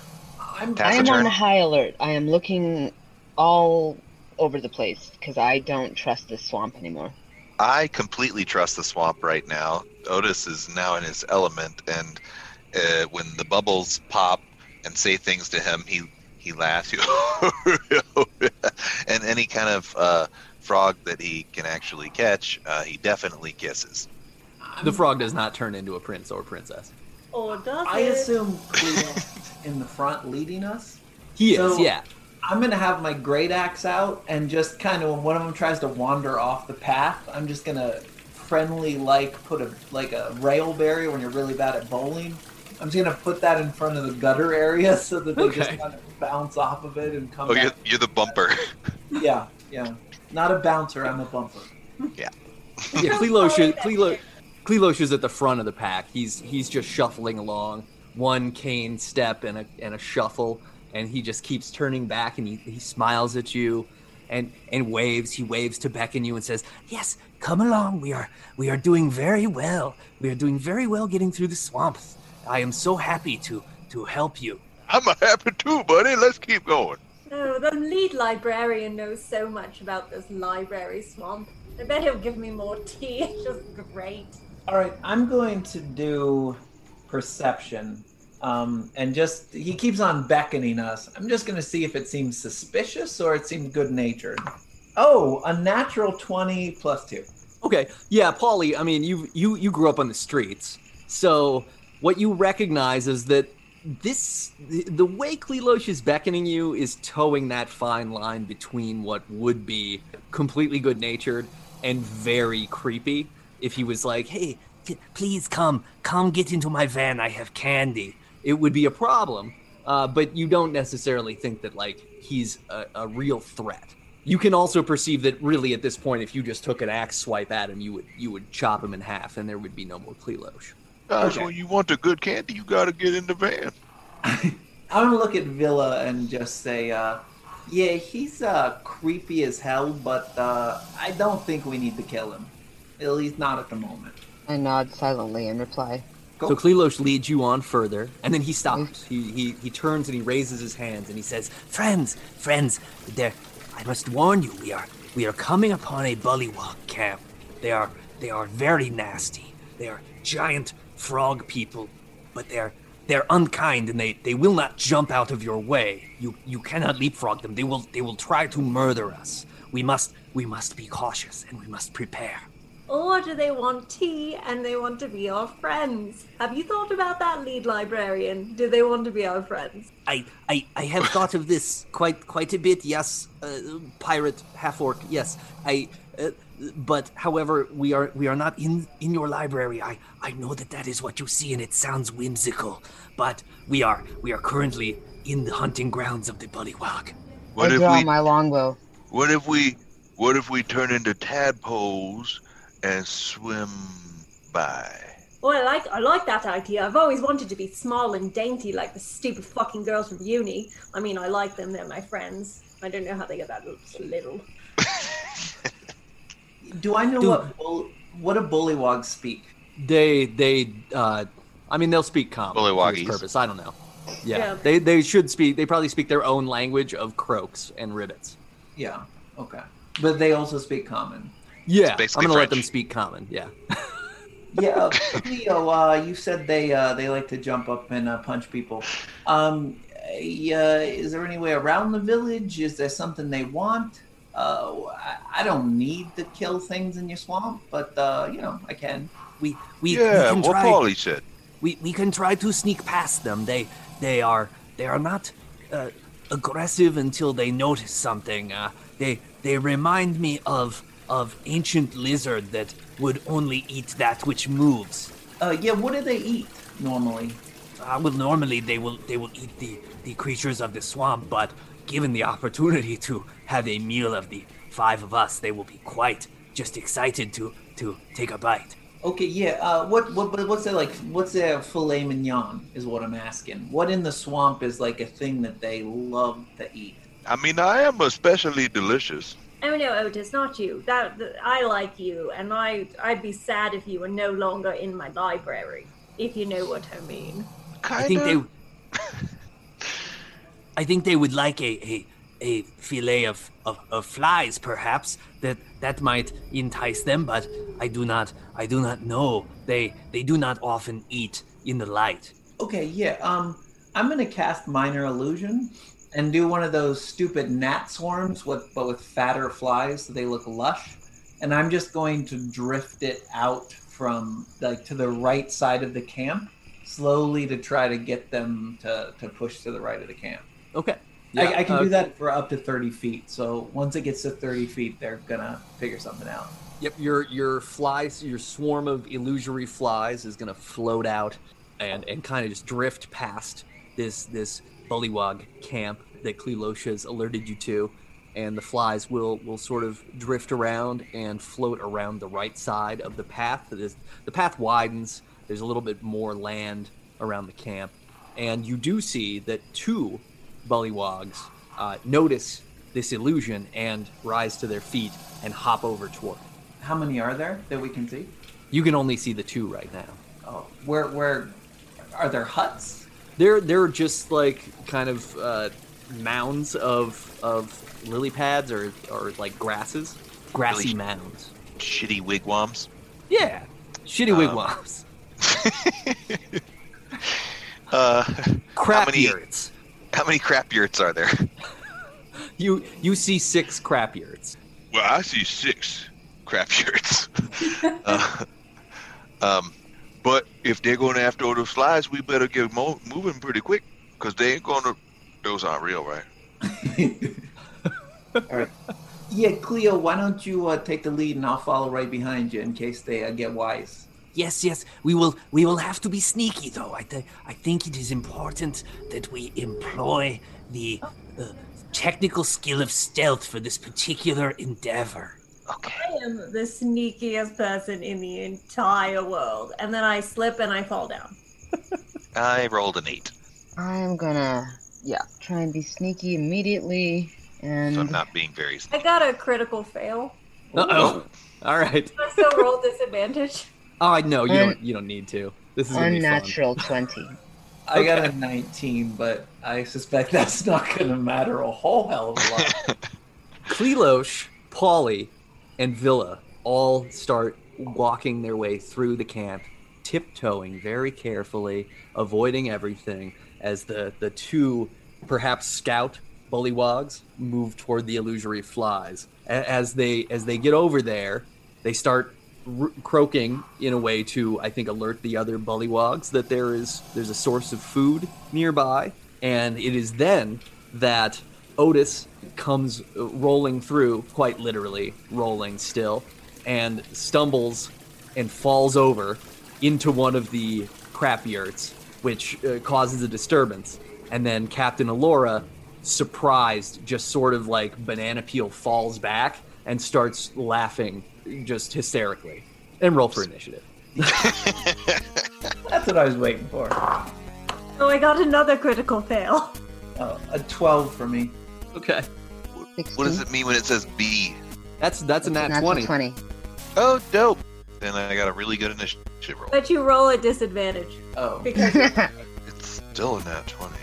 I'm I am on high alert. I am looking all over the place because I don't trust this swamp anymore. I completely trust the swamp right now. Otis is now in his element, and uh, when the bubbles pop and say things to him, he he laughs. [laughs] and any kind of uh, frog that he can actually catch, uh, he definitely kisses. the frog does not turn into a prince or princess Or does I it? assume in the front leading us. he is So- yeah I'm gonna have my great axe out and just kind of when one of them tries to wander off the path, I'm just gonna friendly like put a like a rail barrier when you're really bad at bowling. I'm just gonna put that in front of the gutter area [laughs] so that they just kind of bounce off of it and come Oh, you're, back. you're the bumper. [laughs] Yeah, yeah. Not a bouncer, I'm a bumper. [laughs] yeah Klelosh is, Klelo, Klelosh is at the front of the pack he's he's just shuffling along one cane step and a and a shuffle and he just keeps turning back and he, he smiles at you and and waves he waves to beckon you and says Yes, come along. We are we are doing very well. We are doing very well getting through the swamps. I am so happy to to help you. I'm a happy too, buddy. Let's keep going. Oh, the lead librarian knows so much about this library swamp. I bet he'll give me more tea. [laughs] It's just great. All right, I'm going to do perception. Um, and just he keeps on beckoning us. I'm just going to see if it seems suspicious or it seems good natured. Oh, a natural 20 plus 2. Okay, yeah, Paulie. I mean, you you you grew up on the streets, so what you recognize is that this the, way Klelosh is beckoning you is towing that fine line between what would be completely good natured and very creepy. If he was like, "Hey, Please come, come get into my van. I have candy. it would be a problem," uh, but you don't necessarily think that like he's a, a real threat. You can also perceive that really at this point, if you just took an axe swipe at him, you would you would chop him in half, and there would be no more Klelosh. Guys, Okay. when you want the good candy, you gotta get in the van. [laughs] I'm going to look at Villa and just say, uh, yeah, he's uh, creepy as hell, but uh, I don't think we need to kill him. At least not at the moment. I nod silently and reply, Go. So Klelosh leads you on further, and then he stops. He, he he turns and he raises his hands and he says, Friends, friends, there. I must warn you, we are we are coming upon a bullywog camp. They are they are very nasty. They are giant frog people, but they're they're unkind and they, they will not jump out of your way. You you cannot leapfrog them. They will they will try to murder us. We must we must be cautious and we must prepare. Or do they want tea and they want to be our friends? Have you thought about that, lead librarian? Do they want to be our friends? I, I, I have thought of this quite quite a bit. Yes, uh, pirate half orc. Yes, I. Uh, but however, we are we are not in in your library. I I know that that is what you see, and it sounds whimsical. But we are we are currently in the hunting grounds of the bullywog. What I if draw we? my longbow. What if we? What if we turn into tadpoles and swim by? Oh, I like I like that idea. I've always wanted to be small and dainty like the stupid fucking girls from uni. I mean, I like them; they're my friends. I don't know how they get that little. [laughs] Do I know Dude. what bull, what do bullywogs speak? They they uh I mean they'll speak common for this Bullywoggies. purpose. I don't know. Yeah. Yeah. They they should speak they probably speak their own language of croaks and ribbits. Yeah. Okay. But they also speak common. Yeah. I'm gonna let them speak common. Yeah. [laughs] Yeah, uh, Leo. Uh, you said they uh, they like to jump up and uh, punch people. Um, yeah, is there any way around the village? Is there something they want? Uh, I, I don't need to kill things in your swamp, but uh, you know I can. We we, yeah, we can what try. Paulie said. we, we can try to sneak past them. They they are they are not uh, aggressive until they notice something. Uh, they they remind me of of ancient lizard that would only eat that which moves. Uh, yeah, what do they eat normally? Uh, well, normally they will they will eat the the creatures of the swamp, but given the opportunity to have a meal of the five of us, they will be quite just excited to to take a bite. Okay, yeah. Uh, what what what's that like? What's their filet mignon? Is what I'm asking. What in the swamp is like a thing that they love to eat? I mean, I am especially delicious. Oh no, Otis, not you. That, that I like you, and I I'd be sad if you were no longer in my library. If you know what I mean. Kinda. I think they. [laughs] I think they would like a a, a fillet of, of, of flies, perhaps that that might entice them. But I do not I do not know. They they do not often eat in the light. Okay, yeah. Um, I'm gonna cast minor illusion and do one of those stupid gnat swarms, with but with fatter flies, so they look lush. And I'm just going to drift it out from like to the right side of the camp, slowly to try to get them to to push to the right of the camp. Okay. I, I can uh, do that for up to 30 feet. So once it gets to 30 feet, they're gonna figure something out. Yep, your your flies, your swarm of illusory flies is gonna float out and and kind of just drift past this this bullywog camp that Clelotia's alerted you to, and the flies will will sort of drift around and float around the right side of the path. It is- the path widens. There's a little bit more land around the camp, and you do see that two bullywogs uh, notice this illusion and rise to their feet and hop over toward it. How many are there that we can see? You can only see the two right now. Oh, where where are there huts? They're they're just like kind of uh, mounds of of lily pads or or like grasses, grassy Really- mounds. Shitty wigwams. Yeah, shitty Um, wigwams, [laughs] Uh, crap many- yurts. How many crap yurts are there? [laughs] You you see six crap yurts. Well, I see six crap yurts. [laughs] Uh, Um, but if they're going after all those flies, we better get mo- moving pretty quick, cause they ain't gonna. Those aren't real, right? [laughs] All right. Yeah, Cleo, why don't you uh, take the lead and I'll follow right behind you in case they uh, get wise. Yes, yes, we will. We will have to be sneaky, though. I, th- I think it is important that we employ the uh, technical skill of stealth for this particular endeavor. okay. I am the sneakiest person in the entire world, and then I slip and I fall down. [laughs] I rolled an eight, I'm gonna, yeah, try and be sneaky immediately. And so I'm not being very. I got a critical fail. Uh oh. All right. Do [laughs] I still roll disadvantage? Oh, I know you Un- don't you don't need to. This is gonna be fun. unnatural 20. [laughs] I got a 19, but I suspect that's not going to matter a whole hell of a lot. [laughs] Klelosh, Polly, and Villa all start walking their way through the camp, tiptoeing very carefully, avoiding everything as the, the two perhaps scout bullywogs move toward the illusory flies. A- As they as they get over there, they start r- croaking in a way to I think alert the other bullywogs that there is there's a source of food nearby, and it is then that Otis comes uh, rolling through, quite literally rolling still, and stumbles and falls over into one of the crap yurts, which uh, causes a disturbance. And then Captain Alora, surprised, just sort of like banana peel falls back and starts laughing just hysterically. And roll for initiative. [laughs] That's what I was waiting for. Oh, I got another critical fail. Oh, a 12 for me. Okay. What does it mean when it says B? That's that's a nat Natural 20. 20. Oh, dope. then I got a really good initiative roll. But you roll at disadvantage Oh. because [laughs] It's still a nat 20.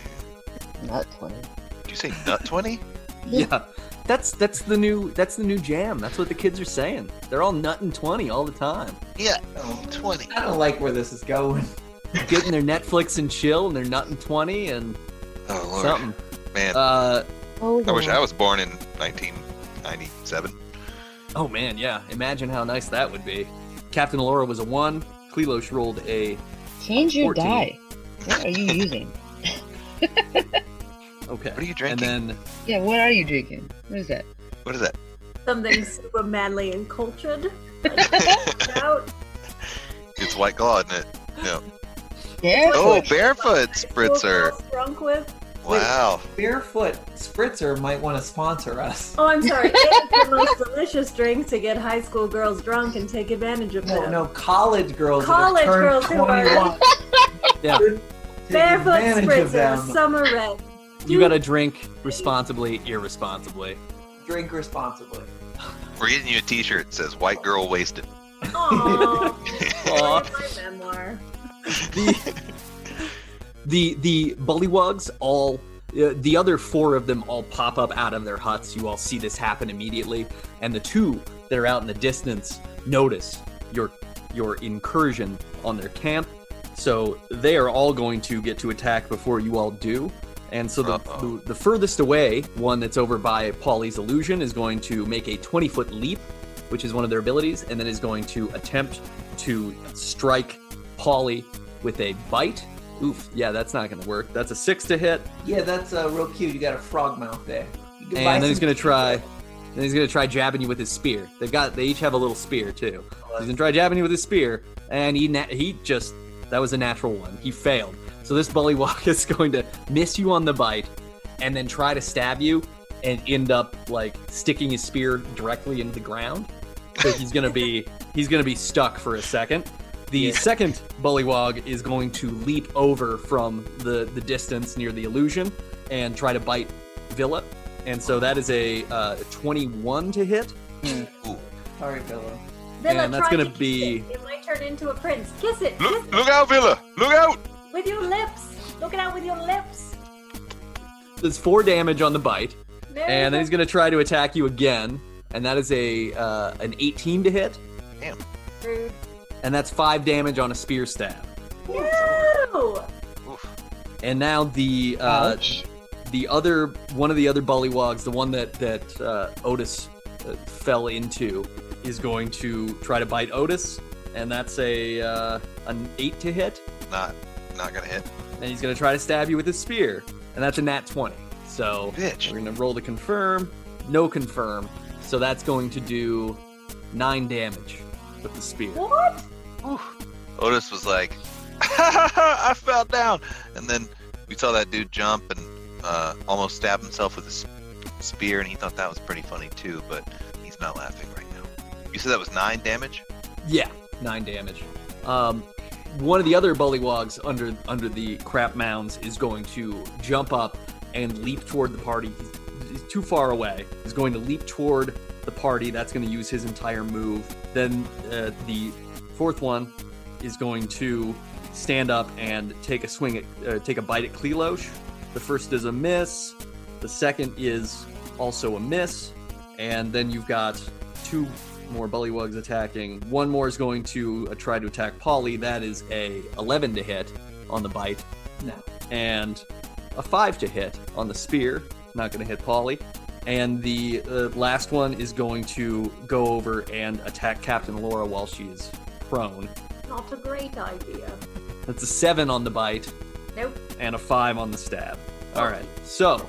Nat 20. Did you say nut 20? [laughs] Yeah. That's that's the new that's the new jam. That's what the kids are saying. They're all nutting twenty all the time. Yeah, Oh. 20. I don't like where this is going. [laughs] Getting their Netflix and chill and they're nutting twenty and Oh, Lord. something. Man, Uh Oh, I wish I was born in 1997. oh man, yeah. Imagine how nice that would be. Captain Laura was a one. Klelosh rolled a Change your 14. die. What are you using? [laughs] [laughs] okay. What are you drinking? And drinking? then Yeah, what are you drinking? What is that? What is that? something super manly and cultured. Out. [laughs] It's White Claw, isn't it? No. Yeah. Oh, barefoot spritzer. Drunk with. Wow. Barefoot Spritzer might want to sponsor us. Oh, I'm sorry. [laughs] It's the most delicious drink to get high school girls drunk and take advantage of No, them. no, college girls. College girls who are- 21. Yeah. [laughs] Take Barefoot advantage of spritzer, them. summer red. You gotta drink responsibly, irresponsibly. Drink responsibly. We're getting you a t-shirt that says white girl wasted. Aww. Aw. [laughs] my memoir. the [laughs] the the bullywugs all uh, the other four of them all pop up out of their huts you all see this happen immediately and the two that are out in the distance notice your your incursion on their camp so they are all going to get to attack before you all do and so the, the, the furthest away one that's over by Polly's illusion is going to make a 20 foot leap which is one of their abilities and then is going to attempt to strike Polly with a bite. Oof yeah that's not going to work. That's a six to hit. Yeah, that's uh, real cute. You got a frog mouth there. You can buy and then he's going to try then he's going to try jabbing you with his spear. They've got they each have a little spear too. He's going to try jabbing you with his spear and he na- he just that was a natural one. He failed so this bullywog [laughs] is going to miss you on the bite and then try to stab you and end up like sticking his spear directly into the ground so he's going to be [laughs] he's going to be stuck for a second the Yeah. second bullywog is going to leap over from the the distance near the illusion and try to bite Villa and so that is a uh, 21 to hit Sorry, Villa. Villa, And that's gonna be- it. it might turn into a prince. Kiss it. Kiss Look, it look out, Villa! Look out! With your lips. Look it out with your lips. there's four damage on the bite There and then you he's going to try to attack you again and that is a uh, an 18 to hit go. Rude. and that's five damage on a spear stab No. and now the uh, the other one of the other bullywogs, the one that that uh, Otis uh, fell into, is going to try to bite Otis, and that's a uh, an eight to hit, Not, not gonna hit. and he's going to try to stab you with his spear, and that's a nat twenty. So Bitch. we're going to roll to confirm, no confirm, so that's going to do nine damage with the spear. What? Otis was like, [laughs] I fell down, and then we saw that dude jump and uh, almost stab himself with a s- spear, and he thought that was pretty funny too. But he's not laughing right now. You said that was nine damage. Yeah, nine damage. Um, one of the other bullywogs under under the crap mounds is going to jump up and leap toward the party. He's, he's too far away. He's going to leap toward the party. That's going to use his entire move. Then uh, the fourth one is going to stand up and take a swing at, uh, take a bite at Klelosh. The first is a miss. The second is also a miss. And then you've got two more bullywugs attacking. One more is going to uh, try to attack Polly. That is a 11 to hit on the bite, No. and a 5 to hit on the spear. Not going to hit Polly. And the uh, last one is going to go over and attack Captain Laura while she is prone. Not a great idea. That's a 7 on the bite Nope. and a 5 on the stab. All right, so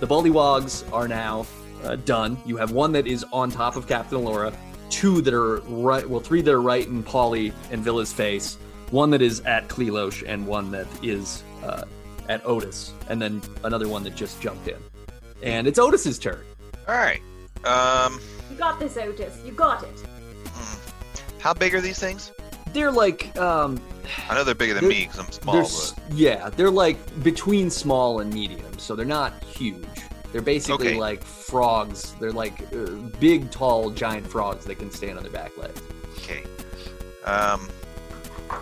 the Bullywugs are now uh, done. You have one that is on top of Captain Laura, two that are right, well, three that are right in Polly and Villa's face, one that is at Klelosh, and one that is uh, at Otis, and then another one that just jumped in. And it's Otis's turn. All right. Um, You got this, Otis. You got it. how big are these things? They're like, um, I know they're bigger than They're- me because I'm small, they're, but yeah, they're like between small and medium, so they're not huge. They're basically Okay. like frogs. They're like uh, big, tall, giant frogs that can stand on their back legs. okay. Um, I'm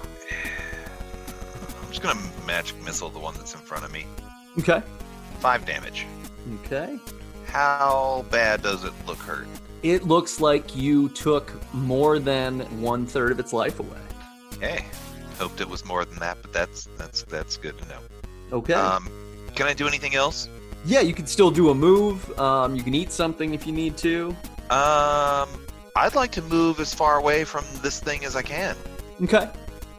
just gonna magic missile the one that's in front of me. Okay. Five damage. Okay. How bad does it look hurt? It looks like you took more than one third of its life away. Okay. Hoped it was more than that, but that's that's that's good to know. Okay. Um, can I do anything else? Yeah, you can still do a move. Um, you can eat something if you need to. Um, I'd like to move as far away from this thing as I can. Okay.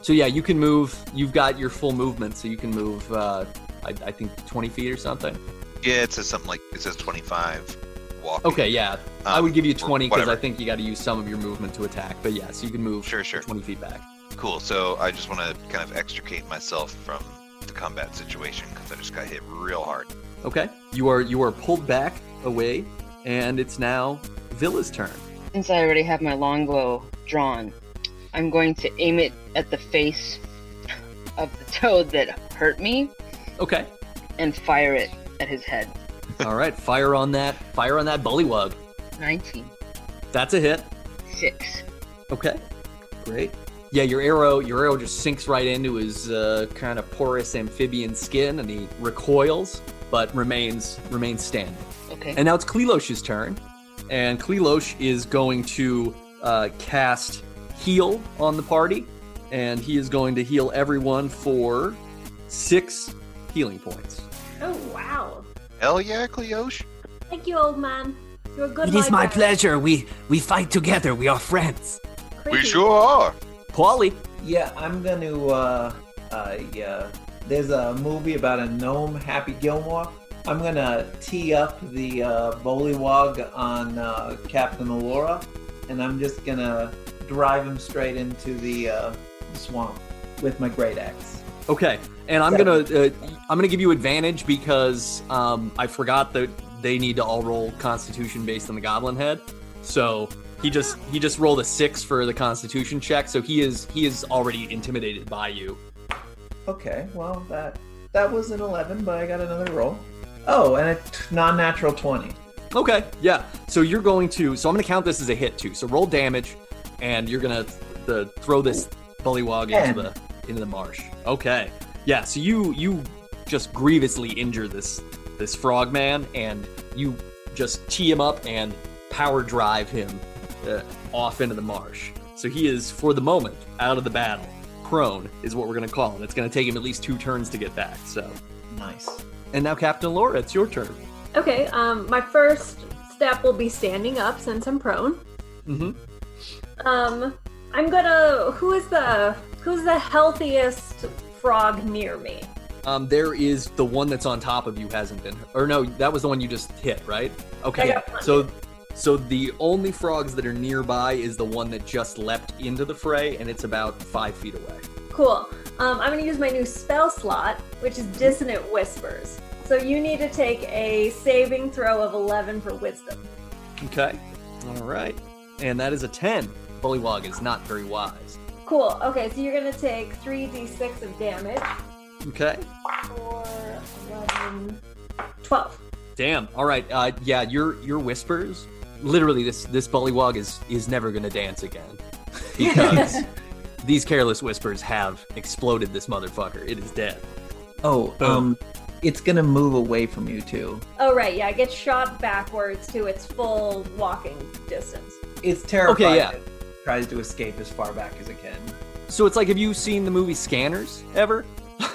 So yeah, you can move. You've got your full movement, so you can move. Uh, I, I think 20 feet or something. Yeah, it says something like it says 25 walking. Okay, yeah. I Um, would give you 20 because I think you got to use some of your movement to attack. But yeah, so you can move Sure, sure. 20 feet back. Cool. So I just want to kind of extricate myself from the combat situation because I just got hit real hard. Okay. You are you are pulled back away, and it's now Villa's turn. Since I already have my longbow drawn, I'm going to aim it at the face of the toad that hurt me Okay. and fire it at his head. All right. Fire on that. Fire on that bullywug. 19. That's a hit. 6. Okay. Great. Yeah, your arrow your arrow just sinks right into his uh, kind of porous amphibian skin, and he recoils, but remains remains standing. Okay. And now it's Klelosh's turn, and Klelosh is going to uh, cast heal on the party, and he is going to heal everyone for six healing points. Oh wow! Hell yeah, Cleoche. Thank you, old man. You're a good. It is my librarian. pleasure. We we fight together. We are friends. We sure are. Paulie. Yeah, I'm gonna. Uh, uh, yeah. There's a movie about a gnome, Happy Gilmore. I'm gonna tee up the uh, Bullywog on uh, Captain Alora, and I'm just gonna drive him straight into the uh, swamp with my great axe. Okay, and I'm gonna uh, I'm gonna give you advantage because um, I forgot that they need to all roll Constitution based on the Goblin head. So he just he just rolled a six for the Constitution check. So he is he is already intimidated by you. Okay, well that that was an 11, but I got another roll. Oh, and a t- non-natural 20. Okay, yeah. So you're going to so I'm gonna count this as a hit too. So roll damage, and you're gonna uh, throw this bullywog into the into the marsh. Okay, yeah. So you you just grievously injure this this frog man, and you just tee him up and power drive him uh, off into the marsh. So he is for the moment out of the battle. Prone is what we're gonna call him. It's gonna take him at least two turns to get back. So, Nice. and now Captain Laura, it's your turn. Okay. Um, my first step will be standing up since I'm prone. Mm-hmm. Um, I'm gonna. Who is the who's the healthiest frog near me? Um, there is the one that's on top of you hasn't been, or no, that was the one you just hit, right? Okay, I yeah. got one. So, so the only frogs that are nearby is the one that just leapt into the fray, and it's about five feet away. Cool. Um, I'm gonna use my new spell slot, which is Dissonant Whispers. So you need to take a saving throw of 11 for Wisdom. Okay. All right. And that is a ten. Bullywog is not very wise. Cool. Okay, so you're gonna take 3d6 of damage. Okay. 4, 11, 12. Damn. All right. Uh, yeah, your your whispers. Literally, this this bullywog is is never gonna dance again [laughs] because these careless whispers have exploded this motherfucker. It is dead. Oh, Boom. um, it's gonna move away from you too. Oh, right, yeah, it gets shot backwards to its full walking distance. It's terrifying. Okay, yeah. It tries to escape as far back as it can. So it's like, have you seen the movie Scanners ever? [laughs]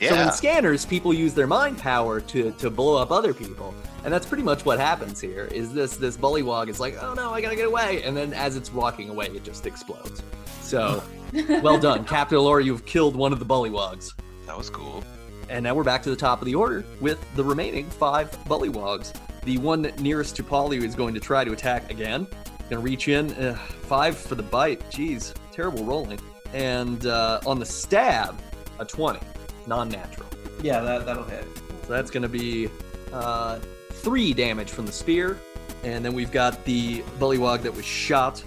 So Yeah. in Scanners, people use their mind power to to blow up other people, and that's pretty much what happens here. Is this this bullywog is like, oh no, I gotta get away, and then as it's walking away, it just explodes. So, [laughs] well done, Captain Laura. You've killed one of the bullywogs, That was cool. and now we're back to the top of the order with the remaining five bullywogs. The one nearest to Polly is going to try to attack again. Gonna reach in, uh, five for the bite. Jeez, terrible rolling. And uh, on the stab, a twenty, non-natural. Yeah, that that'll hit. So that's going to be uh, three damage from the spear. And then we've got the bullywog that was shot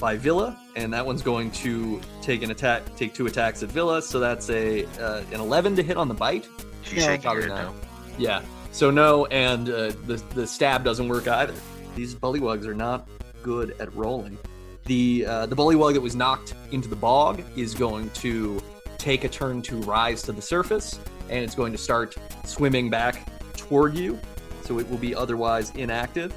by Villa, and that one's going to take an attack, take two attacks at Villa. So that's a uh, an 11 to hit on the bite. She's shaking probably not. no. Yeah. So no, and uh, the the stab doesn't work either. These bullywugs are not good at rolling. The uh, the bullywug that was knocked into the bog is going to take a turn to rise to the surface, and it's going to start swimming back toward you. So it will be otherwise inactive.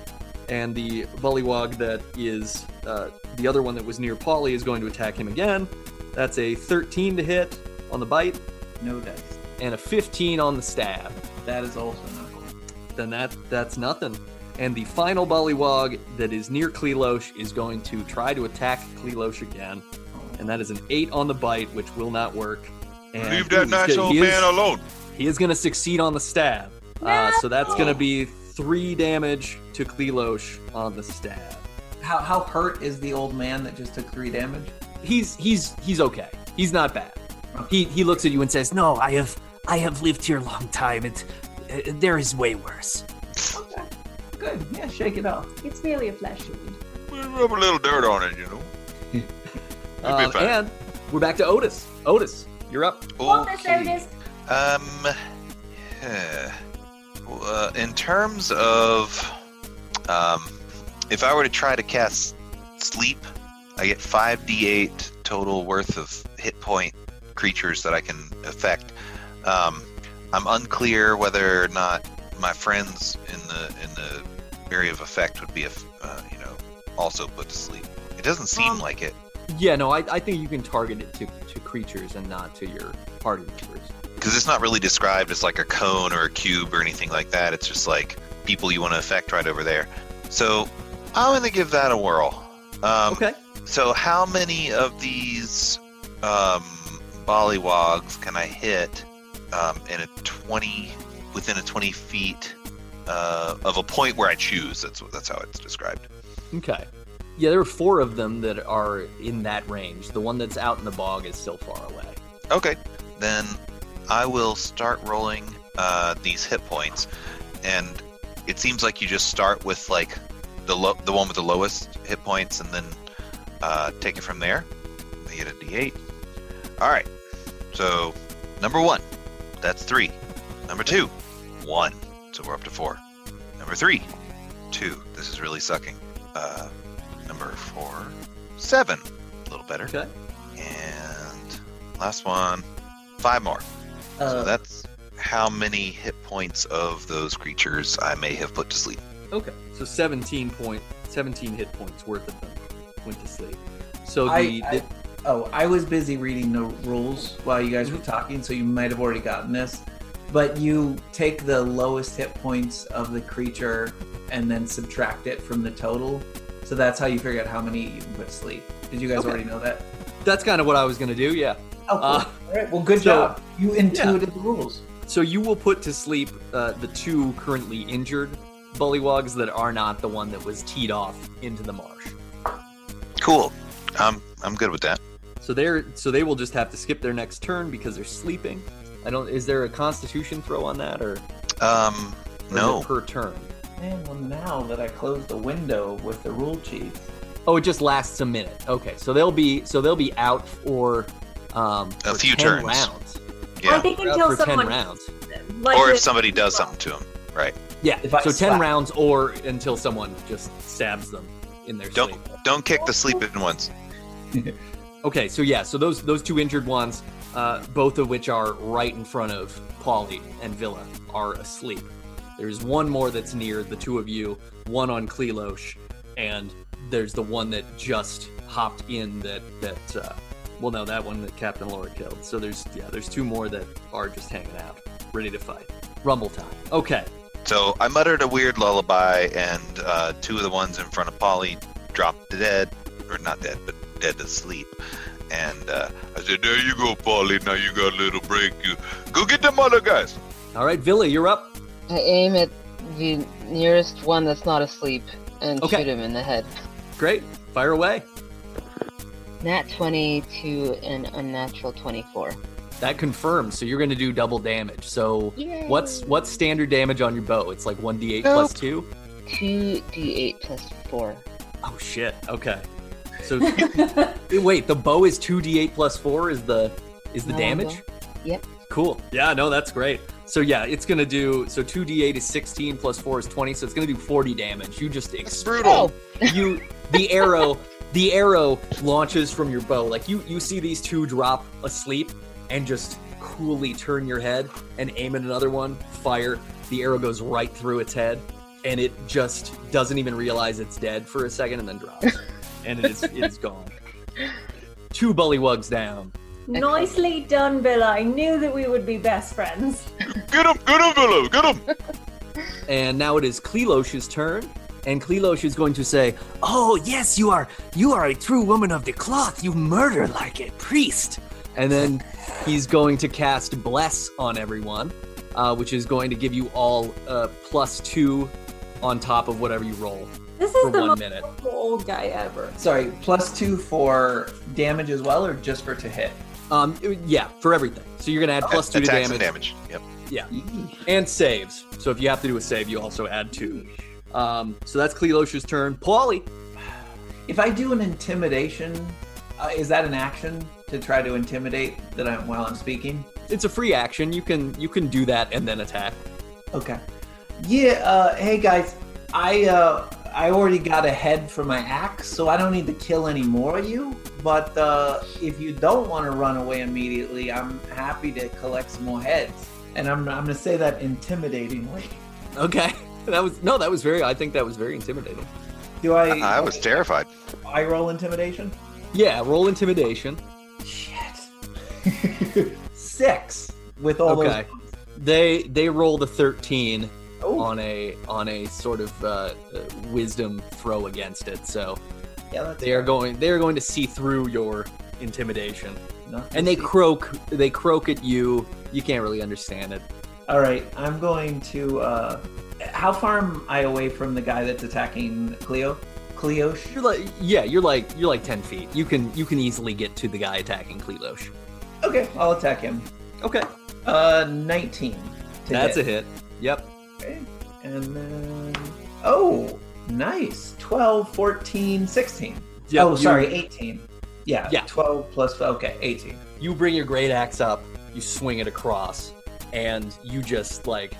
And the bullywug that is uh, the other one that was near Polly is going to attack him again. That's a 13 to hit on the bite No dice. and a 15 on the stab. That is also nothing. Then that that's nothing. And the final bullywug that is near Klelosh is going to try to attack Klelosh again. And that is an 8 on the bite, which will not work. And Leave that he's nice old he is- man alone. He is going to succeed on the stab. Uh, so that's going to be 3 damage to Klelosh on the stab. How how hurt is the old man that just took three damage? He's he's he's okay. He's not bad. He he looks at you and says, "No, I have I have lived here a long time. It uh, there is way worse." Okay. Good. Yeah, shake it off. It's merely a flesh wound. We rub a little dirt on it, you know. [laughs] It'll be Uh, fine. and we're back to Otis. Otis, you're up. Okay. Otis? Um, eh, uh, in terms of, um, if I were to try to cast sleep, I get five d8 total worth of hit point creatures that I can affect. Um, I'm unclear whether or not my friends in the in the area of effect would be, uh, you know, also put to sleep. It doesn't seem Um, like it Yeah, no, I, I think you can target it to, to creatures and not to your party members. Because it's not really described as like a cone or a cube or anything like that. It's just like people you want to affect right over there. So I'm gonna give that a whirl. Um, Okay. So how many of these um, bullywugs can I hit um, in a 20 within a 20 feet uh, of a point where I choose? That's that's how it's described. Okay. Yeah, there are four of them that are in that range. The one that's out in the bog is still far away. Okay, then I will start rolling uh, these hit points, and it seems like you just start with like the low, the one with the lowest hit points, and then uh, take it from there. I get a D8. All right, so number one, that's three. Number two, one. So we're up to four. Number three, two. This is really sucking. Uh, number four, seven. A little better. Okay. And last one, five more. Uh, so that's how many hit points of those creatures I may have put to sleep. Okay. So 17 point, 17 hit points worth of them went to sleep. So the, I, the oh, I was busy reading the rules while you guys were Mm-hmm. talking, so you might have already gotten this. But you take the lowest hit points of the creature and then subtract it from the total. So that's how you figure out how many you can put to sleep. Did you guys Okay. already know that? that's kind of what I was gonna do. Yeah. Oh, cool. Uh, All right. Well, good so- job. You intuited the rules. So you will put to sleep uh, the two currently injured bullywogs that are not the one that was teed off into the marsh. Cool. Um, I'm good with that. So they're so they will just have to skip their next turn because they're sleeping. I don't. Is there a Constitution throw on that, or, or Um, is it no. per turn? And well, now that I closed the window with the rule sheet, Oh, it just lasts a minute. Okay, so they'll be so they'll be out for um A for few 10 turns. rounds. I think until for ten someone rounds. Like Or if somebody does something to him, right? Yeah. If I so ten slap- rounds, or until someone just stabs them in their Don't sleep. don't kick the sleeping ones. [laughs] Okay, so yeah, so those those two injured ones, uh, both of which are right in front of Polly and Villa, are asleep. There's one more that's near the two of you, one on Klelosh, and there's the one that just hopped in that that uh, well no that one that Captain Alora killed. So there's yeah there's two more that are just hanging out, ready to fight. Rumble time. Okay, So I muttered a weird lullaby, and uh, two of the ones in front of Polly dropped dead, or not dead, but dead to sleep. And uh, I said, "There you go, Polly. Now you got a little break. You go get them other guys." all right, Villa, you're up. I aim at the nearest one that's not asleep and Okay. shoot him in the head. Great, fire away. Nat 20 to an unnatural 24. That confirms. So you're going to do double damage. So Yay. what's what's standard damage on your bow? It's like one d8 plus two. 2d8 plus 4. Oh shit. Okay. So [laughs] wait, the bow is two d8 plus four. Is the is the No, damage? Yep. Cool. Yeah. No, that's great. So yeah, it's gonna do. So two d8 is 16 plus four is 20. So it's gonna do 40 damage. You just It's explode. brutal. Oh, [laughs] You the arrow the arrow launches from your bow. Like you, you see these two drop asleep and just coolly turn your head and aim at another one. Fire. The arrow goes right through its head, and it just doesn't even realize it's dead for a second, and then drops, [laughs] and it is it is gone. Two bullywugs down. Nicely done, Villa. I knew that we would be best friends. Get him, get him, Villa, get him. And now it is Klelosh's turn. And Klelosh is going to say, Oh, yes, you are you are a true woman of the cloth. You murder like a priest. And then he's going to cast Bless on everyone, uh, which is going to give you all uh, plus two on top of whatever you roll This for is the one most minute. helpful old guy ever. Sorry, plus two for damage as well, or just for to hit? Um, yeah, for everything. So you're gonna add plus two to Attacks damage, and damage. Yep. Yeah, and saves. So if you have to do a save, you also add two. Um, so that's Klelosh's turn. Polly, If I do an intimidation, uh, is that an action to try to intimidate that I'm while I'm speaking? it's a free action. You can you can do that and then attack. Okay. Yeah. Uh, hey guys, I uh, I already got a head for my axe, so I don't need to kill any more of you. But uh, if you don't want to run away immediately, I'm happy to collect some more heads. And I'm I'm gonna say that intimidatingly. Okay. That was no, that was very. I think that was very intimidating. Do I? I was terrified. I roll intimidation. Yeah, roll intimidation. Shit. [laughs] Six with all Okay. They they rolled a thirteen those. Oh, on a on a sort of uh, uh, wisdom throw against it. So yeah, that's they are going they are going to see through your intimidation, Nothing and they see. croak they croak at you. You can't really understand it. All right, I'm going to. uh How far am I away from the guy that's attacking Cleo? Cleosh? You're like yeah, you're like you're like ten feet. You can you can easily get to the guy attacking Klelosh. Okay, I'll attack him. Okay, Uh, 19. to that's hit. a hit. Yep. Okay. And then. Oh, nice. 12, 14, 16. Yep, oh, you- sorry, 18. Yeah, Yeah. 12 plus. Okay, 18. you bring your great axe up, you swing it across, and you just like,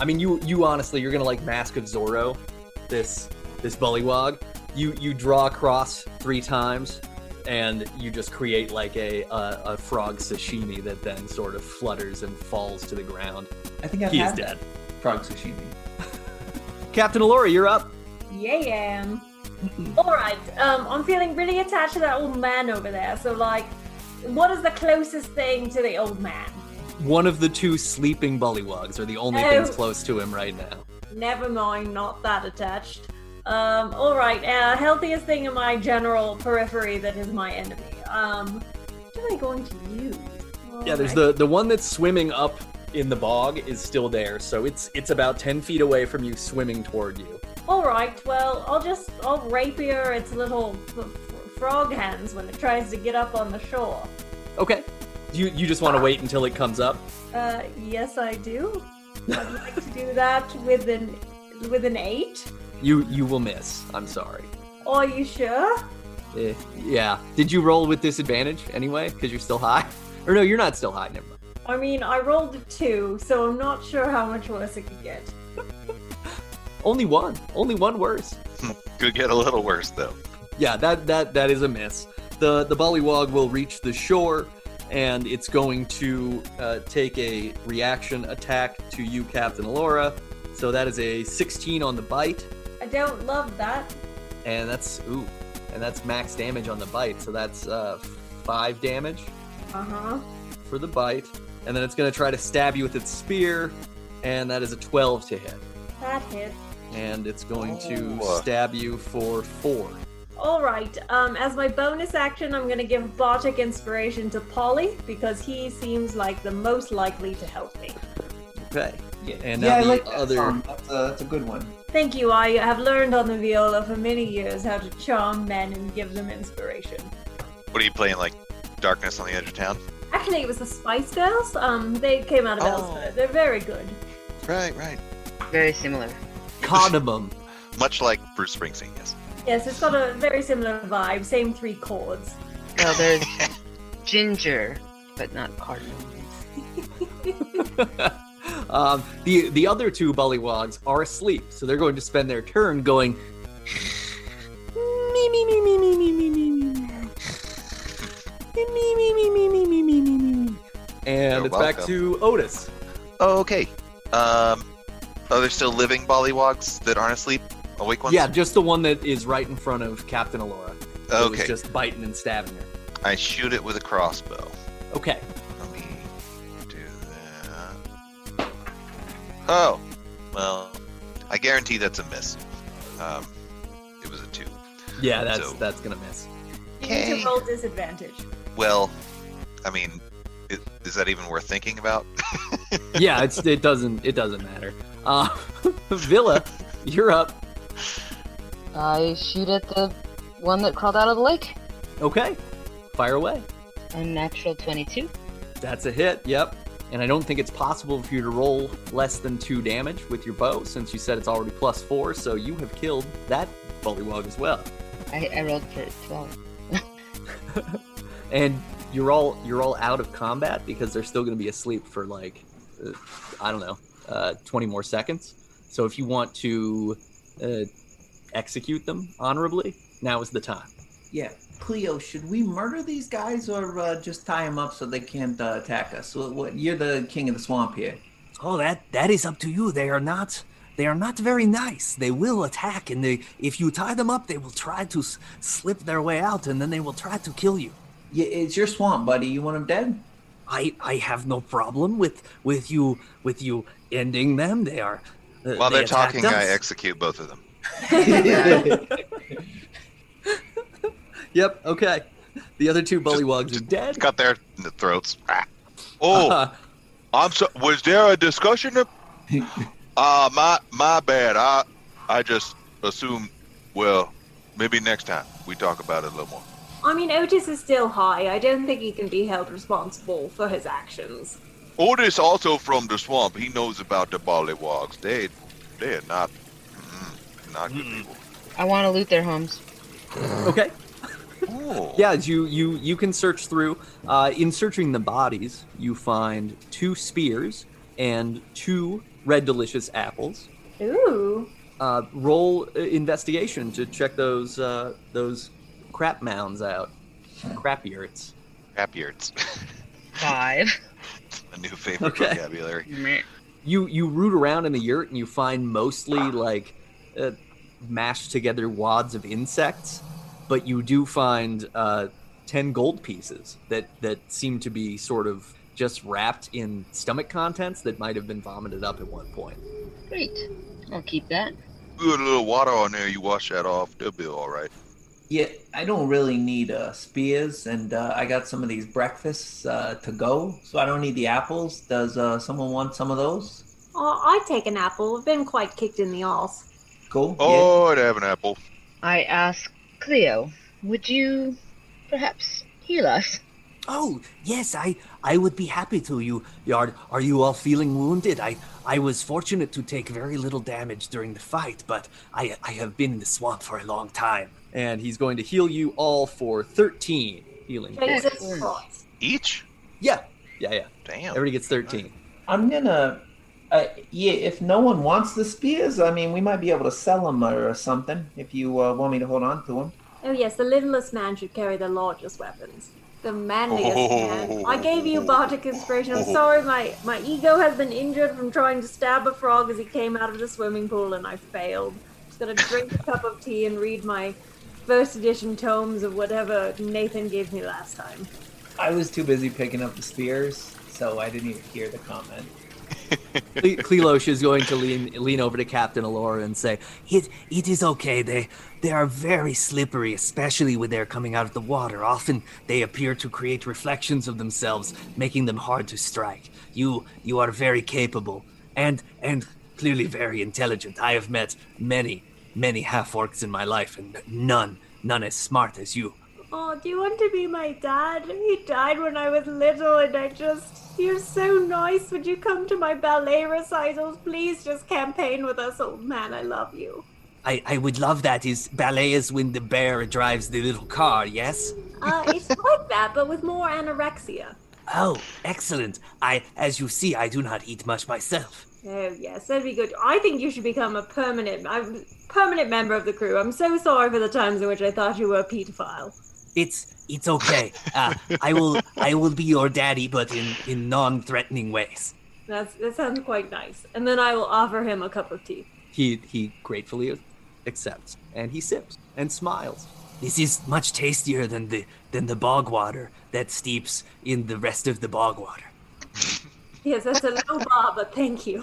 I mean, you you honestly, you're gonna like Mask of Zorro, this this bullywog. You you draw across three times, and you just create like a a, a frog sashimi that then sort of flutters and falls to the ground. I think I've He is had dead. frog sashimi. [laughs] Captain Alora, you're up. Yeah, yeah. [laughs] All right. Um, I'm feeling really attached to that old man over there. So, like, what is the closest thing to the old man? One of the two sleeping bullywugs are the only Oh. things close to him right now. Never mind, not that attached. Um, all right. Uh, healthiest thing in my general periphery that is my enemy. Um, what am I going to use? Yeah, there's Alright. the the one that's swimming up in the bog is still there, so it's it's about ten feet away from you, swimming toward you. All right. Well, I'll just I'll rapier its little f- f- frog hands when it tries to get up on the shore. Okay. You you just want to wait until it comes up? Uh, yes, I do. I'd like to do that with an with an eight. You you will miss. I'm sorry. Are you sure? Eh, yeah. Did you roll with disadvantage anyway? Because you're still high. Or no, you're not still high. Never mind. I mean, I rolled a two, so I'm not sure how much worse it could get. [laughs] Only one. Only one worse. Could get a little worse though. Yeah, that that that is a miss. The the bullywog will reach the shore, and it's going to uh, take a reaction attack to you, Captain Alora. So that is a 16 on the bite, I don't love that. and that's ooh, and that's max damage on the bite. So that's uh, five damage Uh huh. for the bite, and then it's going to try to stab you with its spear, and that is a 12 to hit, That hit. and it's going to Oh. stab you for four. All right. Um, as my bonus action, I'm gonna give Bardic inspiration to Polly because he seems like the most likely to help me. Okay. Yeah, And yeah I the like that other- song. That's a, that's a good one. Thank you. I have learned on the viola for many years how to charm men and give them inspiration. What are you playing like Darkness on the Edge of Town? Actually, it was the Spice Girls. Um, they came out of Oh. Elspeth. They're very good. Right, right. Very similar. Cardamom. Much like Bruce Springsteen, yes. Yes, it's got a very similar vibe. Same three chords. Well, there's ginger, but not cardamom. um, the the other two bullywogs are asleep, so they're going to spend their turn going me me me me me me me me me me me me me me me me me me me. And You're it's back welcome. to Otis. Okay. Um, are there still living bullywugs that aren't asleep? Awake ones? Yeah, just the one that is right in front of Captain Alora. that was Okay. just biting and stabbing her. I shoot it with a crossbow. Okay. Let me do that. Oh, well, I guarantee that's a miss. Um, it was a two. Yeah, that's So- that's gonna miss. You need Okay. to roll disadvantage. Well, I mean, i- is that even worth thinking about? yeah, it's it doesn't it doesn't matter. Uh, [laughs] Villa, you're up. I shoot at the one that crawled out of the lake. Okay, fire away. A natural 22. That's a hit. Yep. And I don't think it's possible for you to roll less than two damage with your bow, since you said it's already plus four. So you have killed that bullywog as well. I, I rolled for 12. [laughs] and you're all you're all out of combat because they're still going to be asleep for like uh, I don't know, uh, 20 more seconds. So if you want to uh, execute them honorably, now is the time. Yeah, Cleo, should we murder these guys or uh, just tie them up so they can't uh, attack us? What, what, you're the king of the swamp here. Oh, that that is up to you. They are not they are not very nice. They will attack, and they if you tie them up, they will try to s- slip their way out, and then they will try to kill you. Yeah, it's your swamp, buddy. You want them dead? I I have no problem with with you with you ending them. They are. While they they're attacked talking, I execute both of them. [laughs] Yep. Okay. The other two bullywogs are dead. Cut their throats. Ah. Oh, Uh, I'm so. Was there a discussion? Of, uh, [laughs] my my bad. I I just assumed. Well, maybe next time we talk about it a little more. I mean, Otis is still high. I don't think he can be held responsible for his actions. Otis also from the swamp. He knows about the bullywugs. They they are not mm, not good people. I want to loot their homes. [sighs] okay. Oh. Yeah, you you you can search through. Uh, in searching the bodies, you find two spears and two red delicious apples. Ooh. Uh, roll uh, investigation to check those uh, those crap mounds out. Crap yurts. Crap yurts. [laughs] Five. A new favorite [laughs] Okay. vocabulary. You you root around in the yurt and you find mostly like uh, mashed together wads of insects, but you do find uh, ten gold pieces that that seem to be sort of just wrapped in stomach contents that might have been vomited up at one point. Great. I'll keep that. Put a little water on there. You wash that off. They'll be all right. Yeah, I don't really need uh, spears, and uh, I got some of these breakfasts uh, to go, so I don't need the apples. Does uh, someone want some of those? Oh, I'd take an apple. I've been quite kicked in the arse. Cool. Oh, I'd have an apple. I ask Cleo, would you perhaps heal us? Oh yes, I I would be happy to. You are are you all feeling wounded? I I was fortunate to take very little damage during the fight, but I I have been in the swamp for a long time. And he's going to heal you all for thirteen healing. Jesus Excellent. Christ. Each? Yeah, yeah, yeah. Damn. Everybody gets thirteen. I'm gonna. Uh, yeah, if no one wants the spears, I mean, we might be able to sell them or something. If you uh, want me to hold on to them. Oh yes, the littlest man should carry the largest weapons. The manliest man. I gave you bardic inspiration. I'm sorry, my my ego has been injured from trying to stab a frog as he came out of the swimming pool, and I failed. Just gonna drink a cup of tea and read my first edition tomes of whatever Nathan gave me last time. I was too busy picking up the spears, so I didn't even hear the comment. [laughs] Cle- Klelosh is going to lean lean over to Captain Alora and say, It it is okay. They they are very slippery, especially when they're coming out of the water. Often they appear to create reflections of themselves, making them hard to strike. You you are very capable and and clearly very intelligent. I have met many many half orcs in my life, and none none as smart as you. Oh, do you want to be my dad? He died when I was little, and I just. You're so nice. Would you come to my ballet recitals? Please just campaign with us, old man. I love you. I, I would love that. Is ballet is when the bear drives the little car, yes? Uh, it's like that, but with more anorexia. Oh, excellent. I as you see, I do not eat much myself. Oh yes, that'd be good. I think you should become a permanent, I'm permanent member of the crew. I'm so sorry for the times in which I thought you were a pedophile. It's it's okay. Uh, I will I will be your daddy, but in in non-threatening ways. That's that sounds quite nice. And then I will offer him a cup of tea. He he gratefully accepts and he sips and smiles. This is much tastier than the than the bog water that steeps in the rest of the bog water. Yes, that's a low bar, but thank you.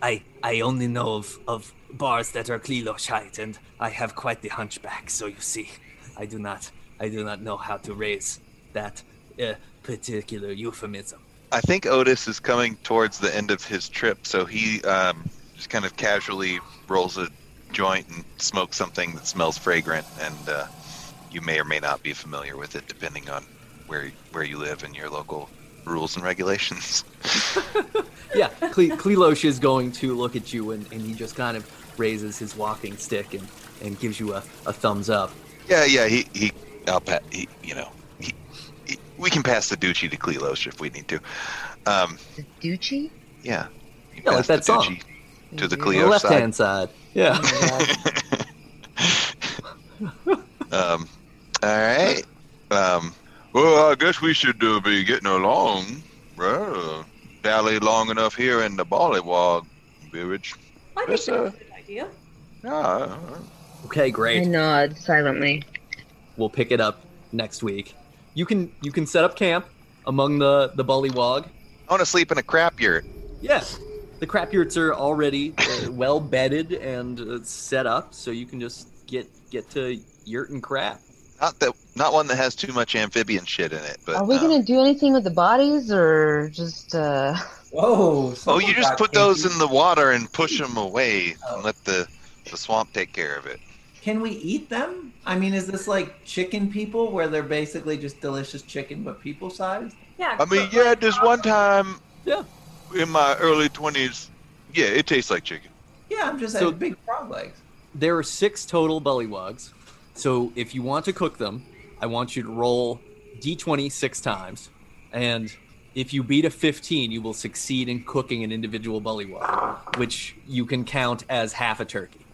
I I only know of, of bars that are Klelosh height, and I have quite the hunchback. So you see, I do not I do not know how to raise that uh, particular euphemism. I think Otis is coming towards the end of his trip, so he um, just kind of casually rolls a joint and smokes something that smells fragrant, and uh, you may or may not be familiar with it, depending on where where you live and your local rules and regulations. [laughs] Yeah, Cle- Klelosh is going to look at you and, and he just kind of raises his walking stick and, and gives you a, a thumbs up. yeah, yeah, he he, I'll pat, he you know, he, he, we can pass the Dutchie to Klelos if we need to. Um, The Dutchie? yeah, Yeah, like that the song. To the Yeah. On the left-hand side. Yeah. Um, [laughs] all right. Um, well, I guess we should uh, be getting along. Well, uh, dally long enough here in the Bullywug village. I think Yes, that's a good idea. Yeah. Okay, great. I great. nod silently. We'll pick it up next week. You can you can set up camp among the the bullywog. I want to sleep in a crap yurt. Yes, The crap yurts are already uh, well bedded and uh, set up, so you can just get get to yurt and crap. Not that, not one that has too much amphibian shit in it. But Are we um, gonna do anything with the bodies or just uh Whoa. Oh, you just put those in the water and push them away Oh. and let the the swamp take care of it. Can we eat them? I mean, is this like chicken people where they're basically just delicious chicken but people sized? Yeah. I mean, yeah, like, this one time Yeah. in my early 20s, yeah, it tastes like chicken. Yeah, I'm just So- saying big frog legs. There are six total bullywugs. So if you want to cook them, I want you to roll d20 six times. And if you beat a 15, you will succeed in cooking an individual bullywug, which you can count as half a turkey.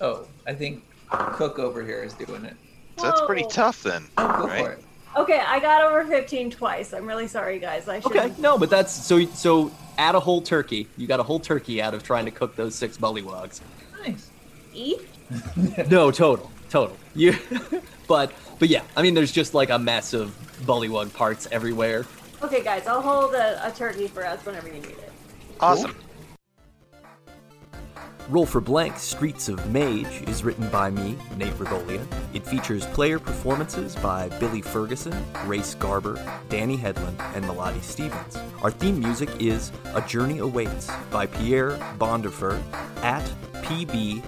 Oh, I think Cook over here is doing it. So that's pretty tough then, Oh, go right? for it. Okay, I got over 15 twice. I'm really sorry, guys. I should. Okay, no, but that's so so add a whole turkey. You got a whole turkey out of trying to cook those six bullywugs. Nice. Eat? No, total, total. You, [laughs] but but yeah, I mean, there's just like a mess of bullywug parts everywhere. Okay, guys, I'll hold a, a turkey for us whenever you need it. Awesome. Roll for Blank Streets of Mage is written by me, Nate Regolia. It features player performances by Billy Ferguson, Race Garber, Danny Headland, and Melody Stevens. Our theme music is A Journey Awaits by Pierre Bondoerffer at PBONDOER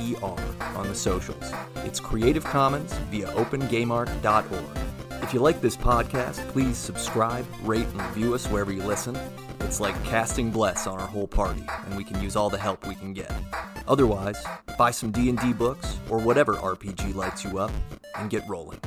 E on the socials. It's Creative Commons via opengameart.org. If you like this podcast, please subscribe, rate, and review us wherever you listen. It's like casting bless on our whole party, and we can use all the help we can get. Otherwise, buy some D&D books or whatever RPG lights you up and get rolling.